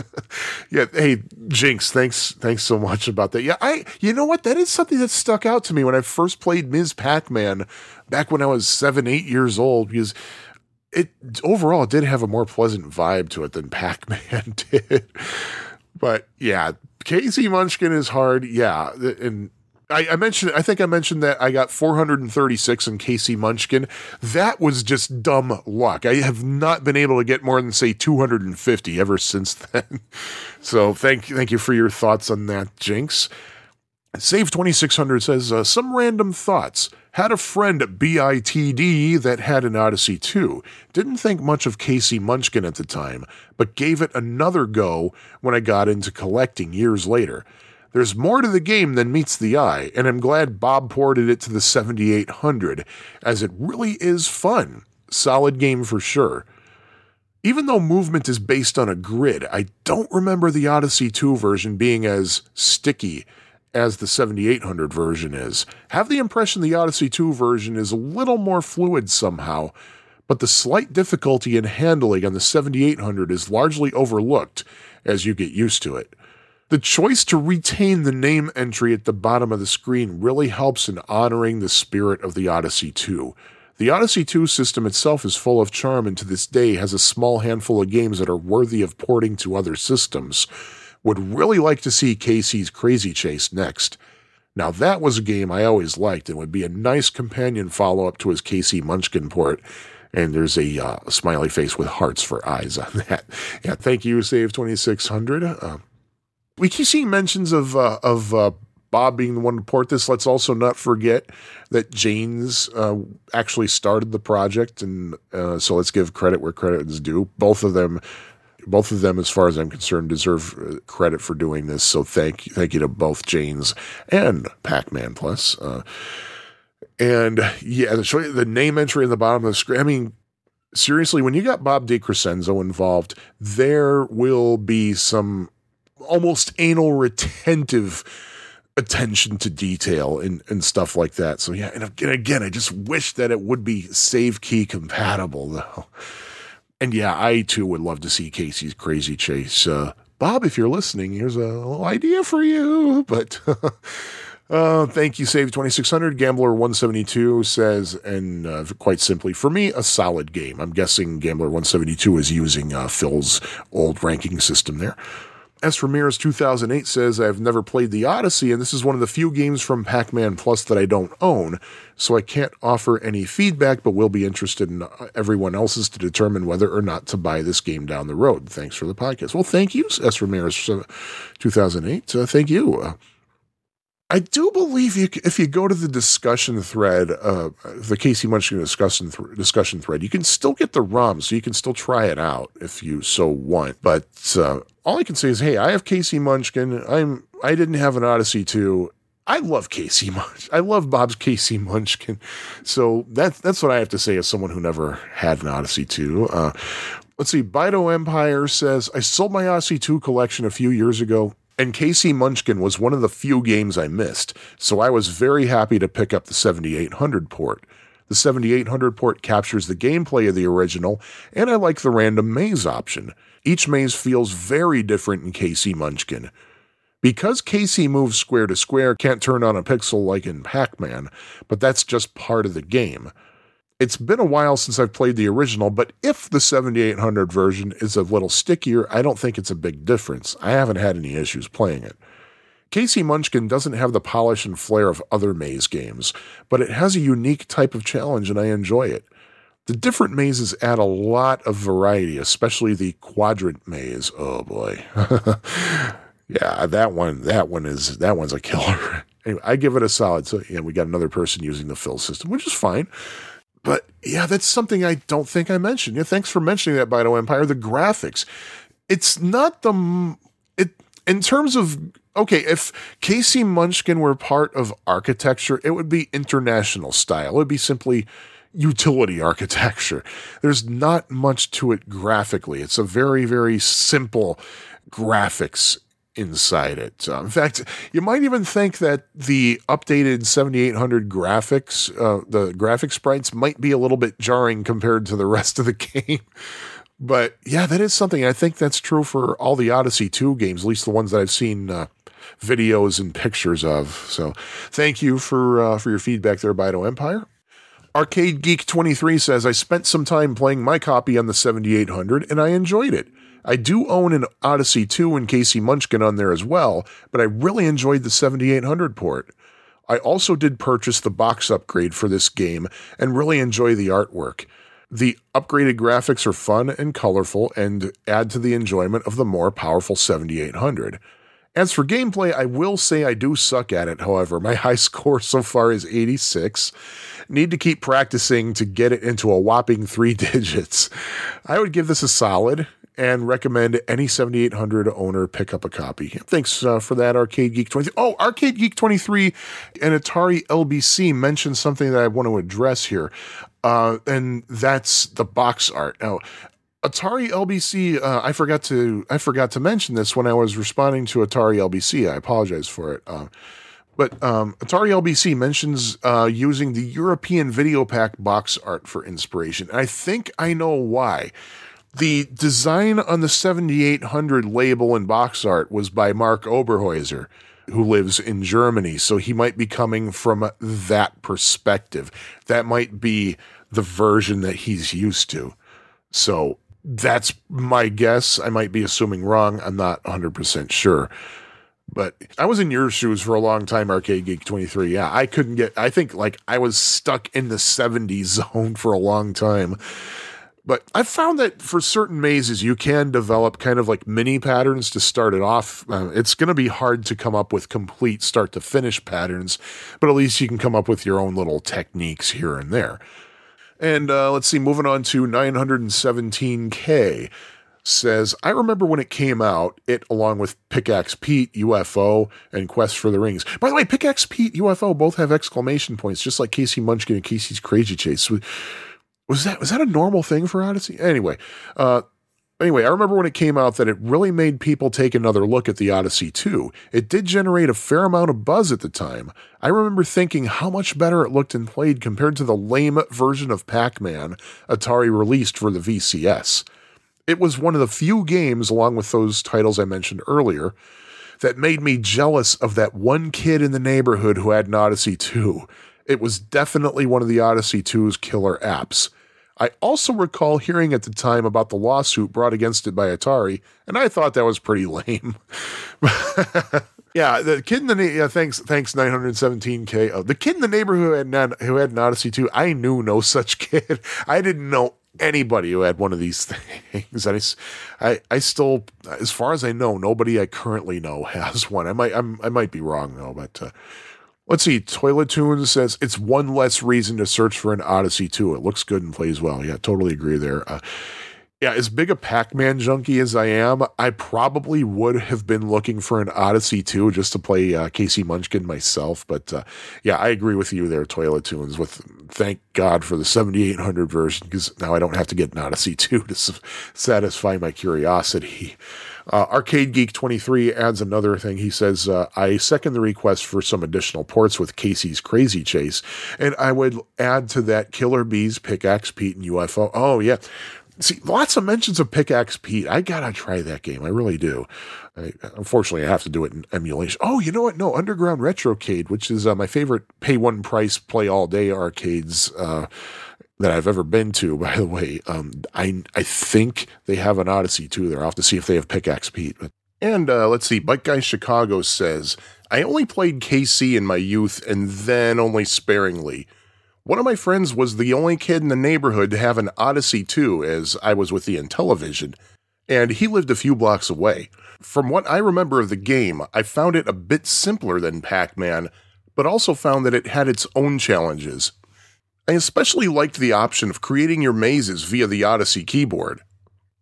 yeah, hey Jinx, thanks thanks so much about that. Yeah, I you know what? That is something that stuck out to me when I first played Ms. Pac-Man back when I was seven, eight years old, because it overall it did have a more pleasant vibe to it than Pac-Man did. But yeah, KC Munchkin is hard. Yeah, and I, I, mentioned, I think I mentioned that I got 436 in KC Munchkin. That was just dumb luck. I have not been able to get more than say 250 ever since then. so thank, thank you for your thoughts on that, Jinx. Save 2600 says, uh, some random thoughts. Had a friend at BITD that had an Odyssey 2. Didn't think much of KC Munchkin at the time, but gave it another go when I got into collecting years later. There's more to the game than meets the eye, and I'm glad Bob ported it to the 7800, as it really is fun. Solid game for sure. Even though movement is based on a grid, I don't remember the Odyssey 2 version being as sticky as the 7800 version is. Have the impression the Odyssey 2 version is a little more fluid somehow, but the slight difficulty in handling on the 7800 is largely overlooked as you get used to it. The choice to retain the name entry at the bottom of the screen really helps in honoring the spirit of the Odyssey 2. The Odyssey 2 system itself is full of charm and to this day has a small handful of games that are worthy of porting to other systems. Would really like to see KC's Krazy Chase next. Now, that was a game I always liked and would be a nice companion follow up to his KC Munchkin port. And there's a uh, smiley face with hearts for eyes on that. Yeah, thank you, Save 2600. Uh, we keep seeing mentions of uh, of uh, Bob being the one to port this. Let's also not forget that Jaynz uh, actually started the project, and uh, so let's give credit where credit is due. Both of them, both of them, as far as I'm concerned, deserve uh, credit for doing this. So thank thank you to both Jaynz and Pac Man Plus. Uh, and yeah, the, the name entry in the bottom of the screen. I mean, seriously, when you got Bob DeCrescenzo involved, there will be some almost anal retentive attention to detail and, and stuff like that. So yeah, and again, I just wish that it would be save key compatible though. And yeah, I too would love to see KC's Krazy Chase. Uh, Bob, if you're listening, here's a little idea for you. But uh, thank you, Save 2600. Gambler 172 says, and uh, quite simply, for me, a solid game. I'm guessing Gambler 172 is using uh, Phil's old ranking system there. S. Ramirez 2008 says, I've never played the Odyssey, and this is one of the few games from Pac Man Plus that I don't own, so I can't offer any feedback, but will be interested in everyone else's to determine whether or not to buy this game down the road. Thanks for the podcast. Well, thank you, S. Ramirez 2008. Uh, thank you. Uh, I do believe you, if you go to the discussion thread, uh, the KC Munchkin discussion th- discussion thread, you can still get the ROM, so you can still try it out if you so want. But uh, all I can say is, hey, I have KC Munchkin. I'm I didn't have an Odyssey 2. I love KC Munch. I love Bob's KC Munchkin. So that's that's what I have to say as someone who never had an Odyssey 2. Uh, let's see. Bido Empire says I sold my Odyssey 2 collection a few years ago and KC Munchkin was one of the few games I missed, so I was very happy to pick up the 7800 port. The 7800 port captures the gameplay of the original, and I like the random maze option. Each maze feels very different in KC Munchkin. Because KC moves square to square, can't turn on a pixel like in Pac Man, but that's just part of the game. It's been a while since I've played the original, but if the 7800 version is a little stickier, I don't think it's a big difference. I haven't had any issues playing it. KC Munchkin doesn't have the polish and flair of other maze games, but it has a unique type of challenge and I enjoy it. The different mazes add a lot of variety, especially the quadrant maze. Oh boy. yeah, that one that one is that one's a killer. anyway, I give it a solid. So yeah, we got another person using the Phil system, which is fine. But yeah, that's something I don't think I mentioned. Yeah, thanks for mentioning that, Bido Empire. The graphics, it's not the it in terms of okay. If KC Munchkin were part of architecture, it would be international style. It would be simply utility architecture. There's not much to it graphically. It's a very very simple graphics inside it. Uh, in fact, you might even think that the updated 7800 graphics, uh, the graphic sprites, might be a little bit jarring compared to the rest of the game. But yeah, that is something. I think that's true for all the Odyssey 2 games, at least the ones that I've seen uh, videos and pictures of. So thank you for uh, for your feedback there, Bido Empire. Arcade Geek 23 says, I spent some time playing my copy on the 7800 and I enjoyed it. I do own an Odyssey 2 and KC Munchkin on there as well, but I really enjoyed the 7800 port. I also did purchase the box upgrade for this game and really enjoy the artwork. The upgraded graphics are fun and colorful and add to the enjoyment of the more powerful 7800. As for gameplay, I will say I do suck at it, however. My high score so far is 86. Need to keep practicing to get it into a whopping three digits. I would give this a solid and recommend any 7800 owner pick up a copy. Thanks uh, for that, Arcade Geek 23. Oh, Arcade Geek 23 and Atari LBC mentioned something that I want to address here, uh, and that's the box art. Now, Atari LBC, uh, I forgot to I forgot to mention this when I was responding to Atari LBC. I apologize for it. Uh, but um, Atari LBC mentions uh, using the European Videopac box art for inspiration. I think I know why. The design on the 7800 label and box art was by Mark Oberhäuser, who lives in Germany. So he might be coming from that perspective. That might be the version that he's used to. So that's my guess. I might be assuming wrong. I'm not 100% sure. But I was in your shoes for a long time, Arcade Geek 23. Yeah, I couldn't get, I think like I was stuck in the 70s zone for a long time. But I've found that for certain mazes, you can develop kind of like mini patterns to start it off. Uh, it's going to be hard to come up with complete start to finish patterns, but at least you can come up with your own little techniques here and there. And uh, let's see, moving on to 917K says, I remember when it came out, it along with Pickaxe Pete, UFO, and Quest for the Rings. By the way, Pickaxe Pete, UFO both have exclamation points, just like KC Munchkin and KC's Krazy Chase. Was that was that a normal thing for Odyssey? Anyway, uh, anyway, I remember when it came out that it really made people take another look at the Odyssey 2. It did generate a fair amount of buzz at the time. I remember thinking how much better it looked and played compared to the lame version of Pac Man Atari released for the VCS. It was one of the few games, along with those titles I mentioned earlier, that made me jealous of that one kid in the neighborhood who had an Odyssey 2. It was definitely one of the Odyssey 2's killer apps. I also recall hearing at the time about the lawsuit brought against it by Atari, and I thought that was pretty lame. yeah, the kid in the yeah, thanks thanks 917k. Oh, the kid in the neighborhood who had, who had an Odyssey 2, I knew no such kid. I didn't know anybody who had one of these things. I, I, I still, as far as I know, nobody I currently know has one. I might, I'm, i might be wrong though, but uh, let's see. Toilet Tunes says it's one less reason to search for an Odyssey 2. It looks good and plays well. Yeah, totally agree there. Uh, yeah, as big a Pac Man junkie as I am, I probably would have been looking for an Odyssey 2 just to play uh, KC Munchkin myself. But uh, yeah, I agree with you there, Toilet Tunes. With thank God for the 7800 version because now I don't have to get an Odyssey 2 to satisfy my curiosity. Uh, Arcade Geek 23 adds another thing. He says, uh, I second the request for some additional ports with KC's Krazy Chase, and I would add to that Killer Bees, Pickaxe Pete, and UFO. Oh, yeah. See, lots of mentions of Pickaxe Pete. I gotta try that game. I really do. I, unfortunately, I have to do it in emulation. Oh, you know what? No, Underground Retrocade, which is uh, my favorite pay one price, play all day arcades uh, that I've ever been to. By the way, um, I I think they have an Odyssey too. I'll have to see if they have Pickaxe Pete. And uh, let's see, Bike Guy Chicago says I only played KC in my youth, and then only sparingly. One of my friends was the only kid in the neighborhood to have an Odyssey 2, as I was with the Intellivision, and he lived a few blocks away. From what I remember of the game, I found it a bit simpler than Pac Man, but also found that it had its own challenges. I especially liked the option of creating your mazes via the Odyssey keyboard.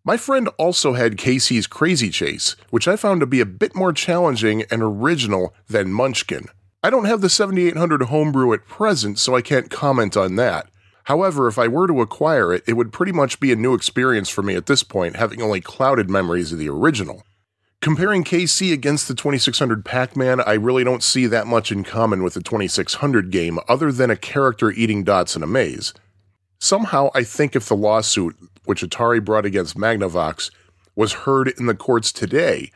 My friend also had KC's Krazy Chase, which I found to be a bit more challenging and original than Munchkin. I don't have the 7800 homebrew at present, so I can't comment on that. However, if I were to acquire it, it would pretty much be a new experience for me at this point, having only clouded memories of the original. Comparing KC against the 2600 Pac Man, I really don't see that much in common with the 2600 game other than a character eating dots in a maze. Somehow, I think if the lawsuit, which Atari brought against Magnavox, was heard in the courts today,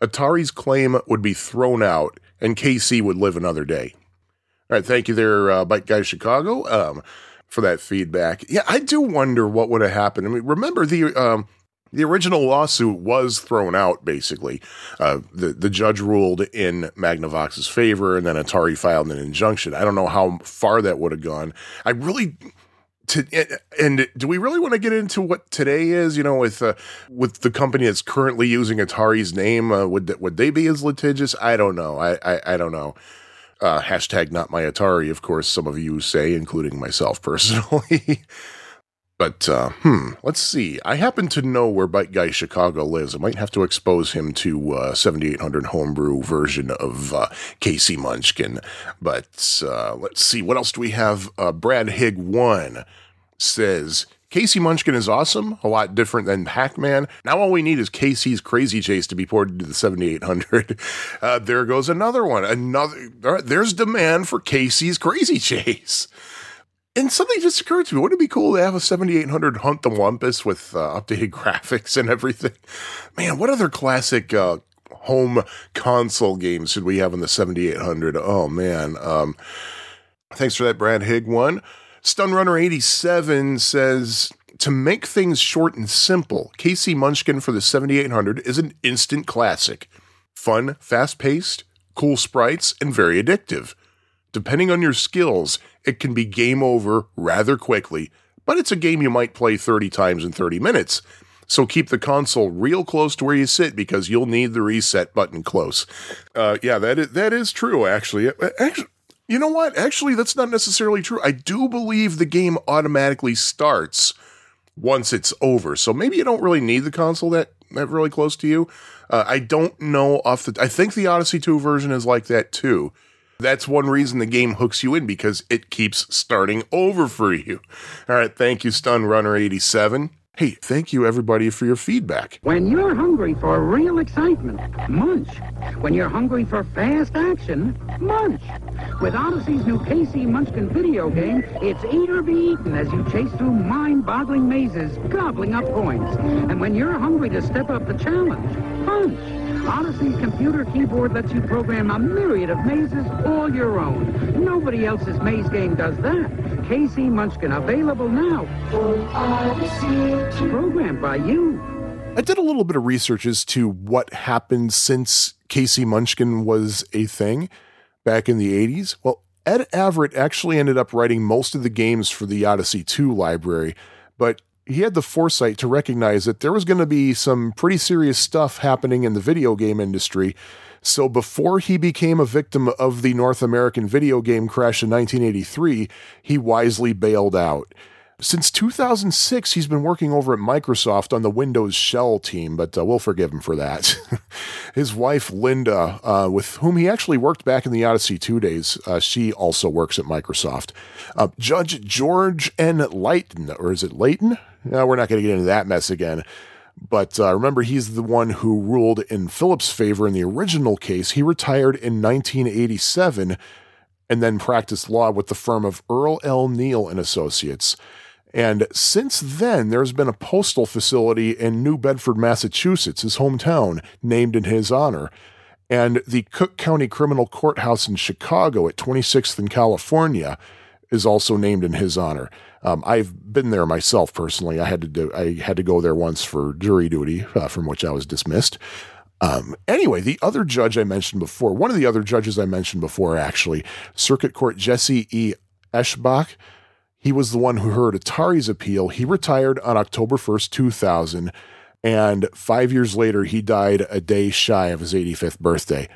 Atari's claim would be thrown out and KC would live another day. All right, thank you there, uh, Bike Guy Chicago, um, for that feedback. Yeah, I do wonder what would have happened. I mean, remember the um, the original lawsuit was thrown out. Basically, uh, the the judge ruled in Magnavox's favor, and then Atari filed an injunction. I don't know how far that would have gone. I really. To, and do we really want to get into what today is? You know, with uh, with the company that's currently using Atari's name, uh, would would they be as litigious? I don't know. I I, I don't know. Uh, hashtag not my Atari, of course, some of you say, including myself personally. But, uh, hmm, let's see. I happen to know where Bike Guy Chicago lives. I might have to expose him to uh, 7800 homebrew version of uh, KC Munchkin. But let's see. What else do we have? Brad Hig 1 says KC Munchkin is awesome, a lot different than Pac Man. Now all we need is KC's Krazy Chase to be ported to the 7800. Uh, there goes another one. Another. There's demand for KC's Krazy Chase. And something just occurred to me. Wouldn't it be cool to have a 7800 Hunt the Wumpus with uh, updated graphics and everything? Man, what other classic uh, home console games should we have on the 7800? Oh, man. Um, thanks for that, Brad Hig one. Stunrunner87 says, to make things short and simple, KC Munchkin for the 7800 is an instant classic. Fun, fast paced, cool sprites, and very addictive. Depending on your skills, it can be game over rather quickly, but it's a game you might play 30 times in 30 minutes. So keep the console real close to where you sit because you'll need the reset button close. Uh, yeah, that is, that is true, actually. Actually. You know what? Actually, that's not necessarily true. I do believe the game automatically starts once it's over. So maybe you don't really need the console that, that really close to you. Uh, I don't know off the. I think the Odyssey 2 version is like that too. That's one reason the game hooks you in because it keeps starting over for you. All right, thank you, Stun Runner 87. Hey, thank you everybody for your feedback. When you're hungry for real excitement, munch. When you're hungry for fast action, munch. With Odyssey's new KC Munchkin video game, it's eat or be eaten as you chase through mind-boggling mazes, gobbling up points. And when you're hungry to step up the challenge, punch. Odyssey's computer keyboard lets you program a myriad of mazes all your own. Nobody else's maze game does that. KC Munchkin, available now. Programmed by you. I did a little bit of research as to what happened since KC Munchkin was a thing back in the 80s. Well, Ed Averitt actually ended up writing most of the games for the Odyssey 2 library, but he had the foresight to recognize that there was going to be some pretty serious stuff happening in the video game industry. So before he became a victim of the North American video game crash in 1983, he wisely bailed out. Since 2006, he's been working over at Microsoft on the Windows Shell team, but uh, we'll forgive him for that. His wife, Linda, uh, with whom he actually worked back in the Odyssey 2 days, uh, she also works at Microsoft. Uh, Judge George N. Leighton, or is it Layton? No, we're not going to get into that mess again. But uh, remember, he's the one who ruled in Philips' favor in the original case. He retired in 1987 and then practiced law with the firm of Earl L. Neal and Associates. And since then, there's been a postal facility in New Bedford, Massachusetts, his hometown, named in his honor. And the Cook County Criminal Courthouse in Chicago at 26th in California is also named in his honor. Um, I've been there myself personally. I had to do, I had to go there once for jury duty, uh, from which I was dismissed. Um, anyway, the other judge I mentioned before, one of the other judges I mentioned before, actually, Circuit Court Jesse E. Eschbach, he was the one who heard Atari's appeal. He retired on October 1st, 2000, and five years later, he died a day shy of his 85th birthday.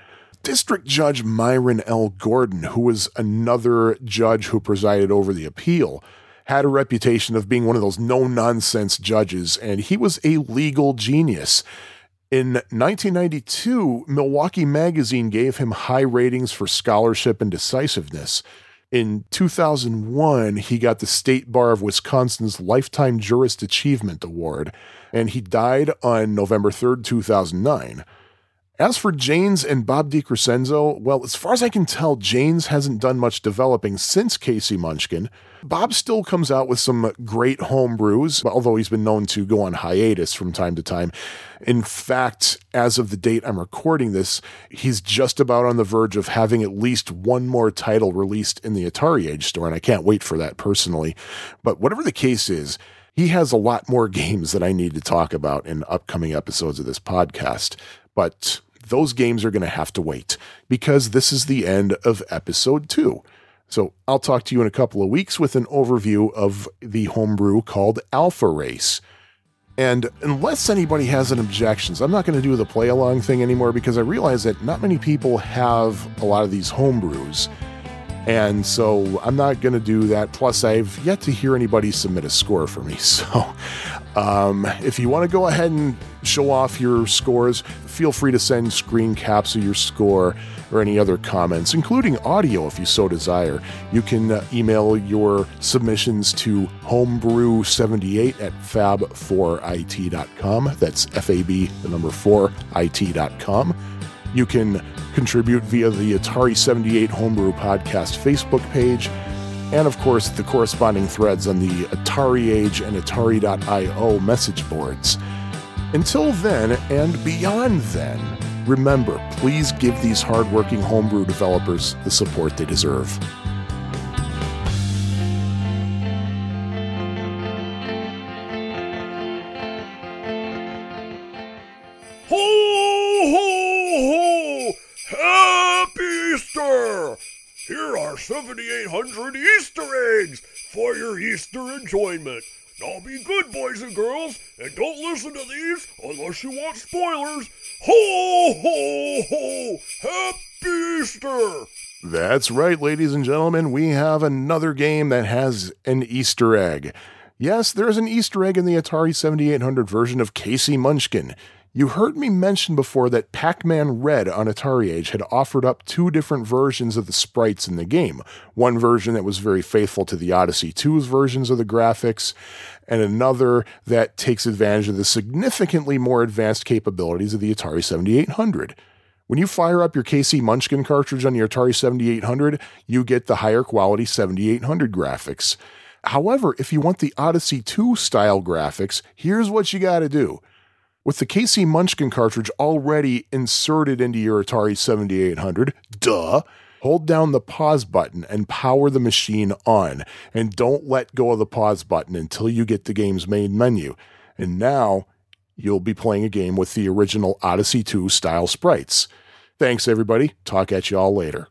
District Judge Myron L. Gordon, who was another judge who presided over the appeal, had a reputation of being one of those no nonsense judges, and he was a legal genius. In 1992, Milwaukee Magazine gave him high ratings for scholarship and decisiveness. In 2001, he got the State Bar of Wisconsin's Lifetime Jurist Achievement Award, and he died on November 3rd, 2009. As for Jaynz and Bob DeCrescenzo, well, as far as I can tell, Jaynz hasn't done much developing since KC Munchkin. Bob still comes out with some great home brews, although he's been known to go on hiatus from time to time. In fact, as of the date I'm recording this, he's just about on the verge of having at least one more title released in the Atari Age store, and I can't wait for that personally. But whatever the case is, He has a lot more games that I need to talk about in upcoming episodes of this podcast, but those games are going to have to wait because this is the end of episode two. So I'll talk to you in a couple of weeks with an overview of the homebrew called Alpha Race. And unless anybody has any objections, I'm not going to do the play along thing anymore because I realize that not many people have a lot of these homebrews. And so I'm not going to do that. Plus, I've yet to hear anybody submit a score for me. So um, if you want to go ahead and show off your scores, feel free to send screen caps of your score or any other comments, including audio if you so desire. You can uh, email your submissions to homebrew78 at fab4it.com. That's F A B, the number 4, it.com. You can contribute via the Atari 78 Homebrew Podcast Facebook page, and of course, the corresponding threads on the Atari Age and Atari.io message boards. Until then, and beyond then, remember, please give these hardworking homebrew developers the support they deserve. Easter! Here are 7,800 Easter eggs for your Easter enjoyment. Now be good, boys and girls, and don't listen to these unless you want spoilers. Ho, ho, ho! Happy Easter! That's right, ladies and gentlemen. We have another game that has an Easter egg. Yes, there's an Easter egg in the Atari 7800 version of KC Munchkin. You heard me mention before that Pac Man Red on Atari Age had offered up two different versions of the sprites in the game. One version that was very faithful to the Odyssey 2's versions of the graphics, and another that takes advantage of the significantly more advanced capabilities of the Atari 7800. When you fire up your KC Munchkin cartridge on your Atari 7800, you get the higher quality 7800 graphics. However, if you want the Odyssey 2 style graphics, here's what you got to do. With the KC Munchkin cartridge already inserted into your Atari 7800, duh, hold down the pause button and power the machine on. And don't let go of the pause button until you get the game's main menu. And now you'll be playing a game with the original Odyssey 2 style sprites. Thanks, everybody. Talk at you all later.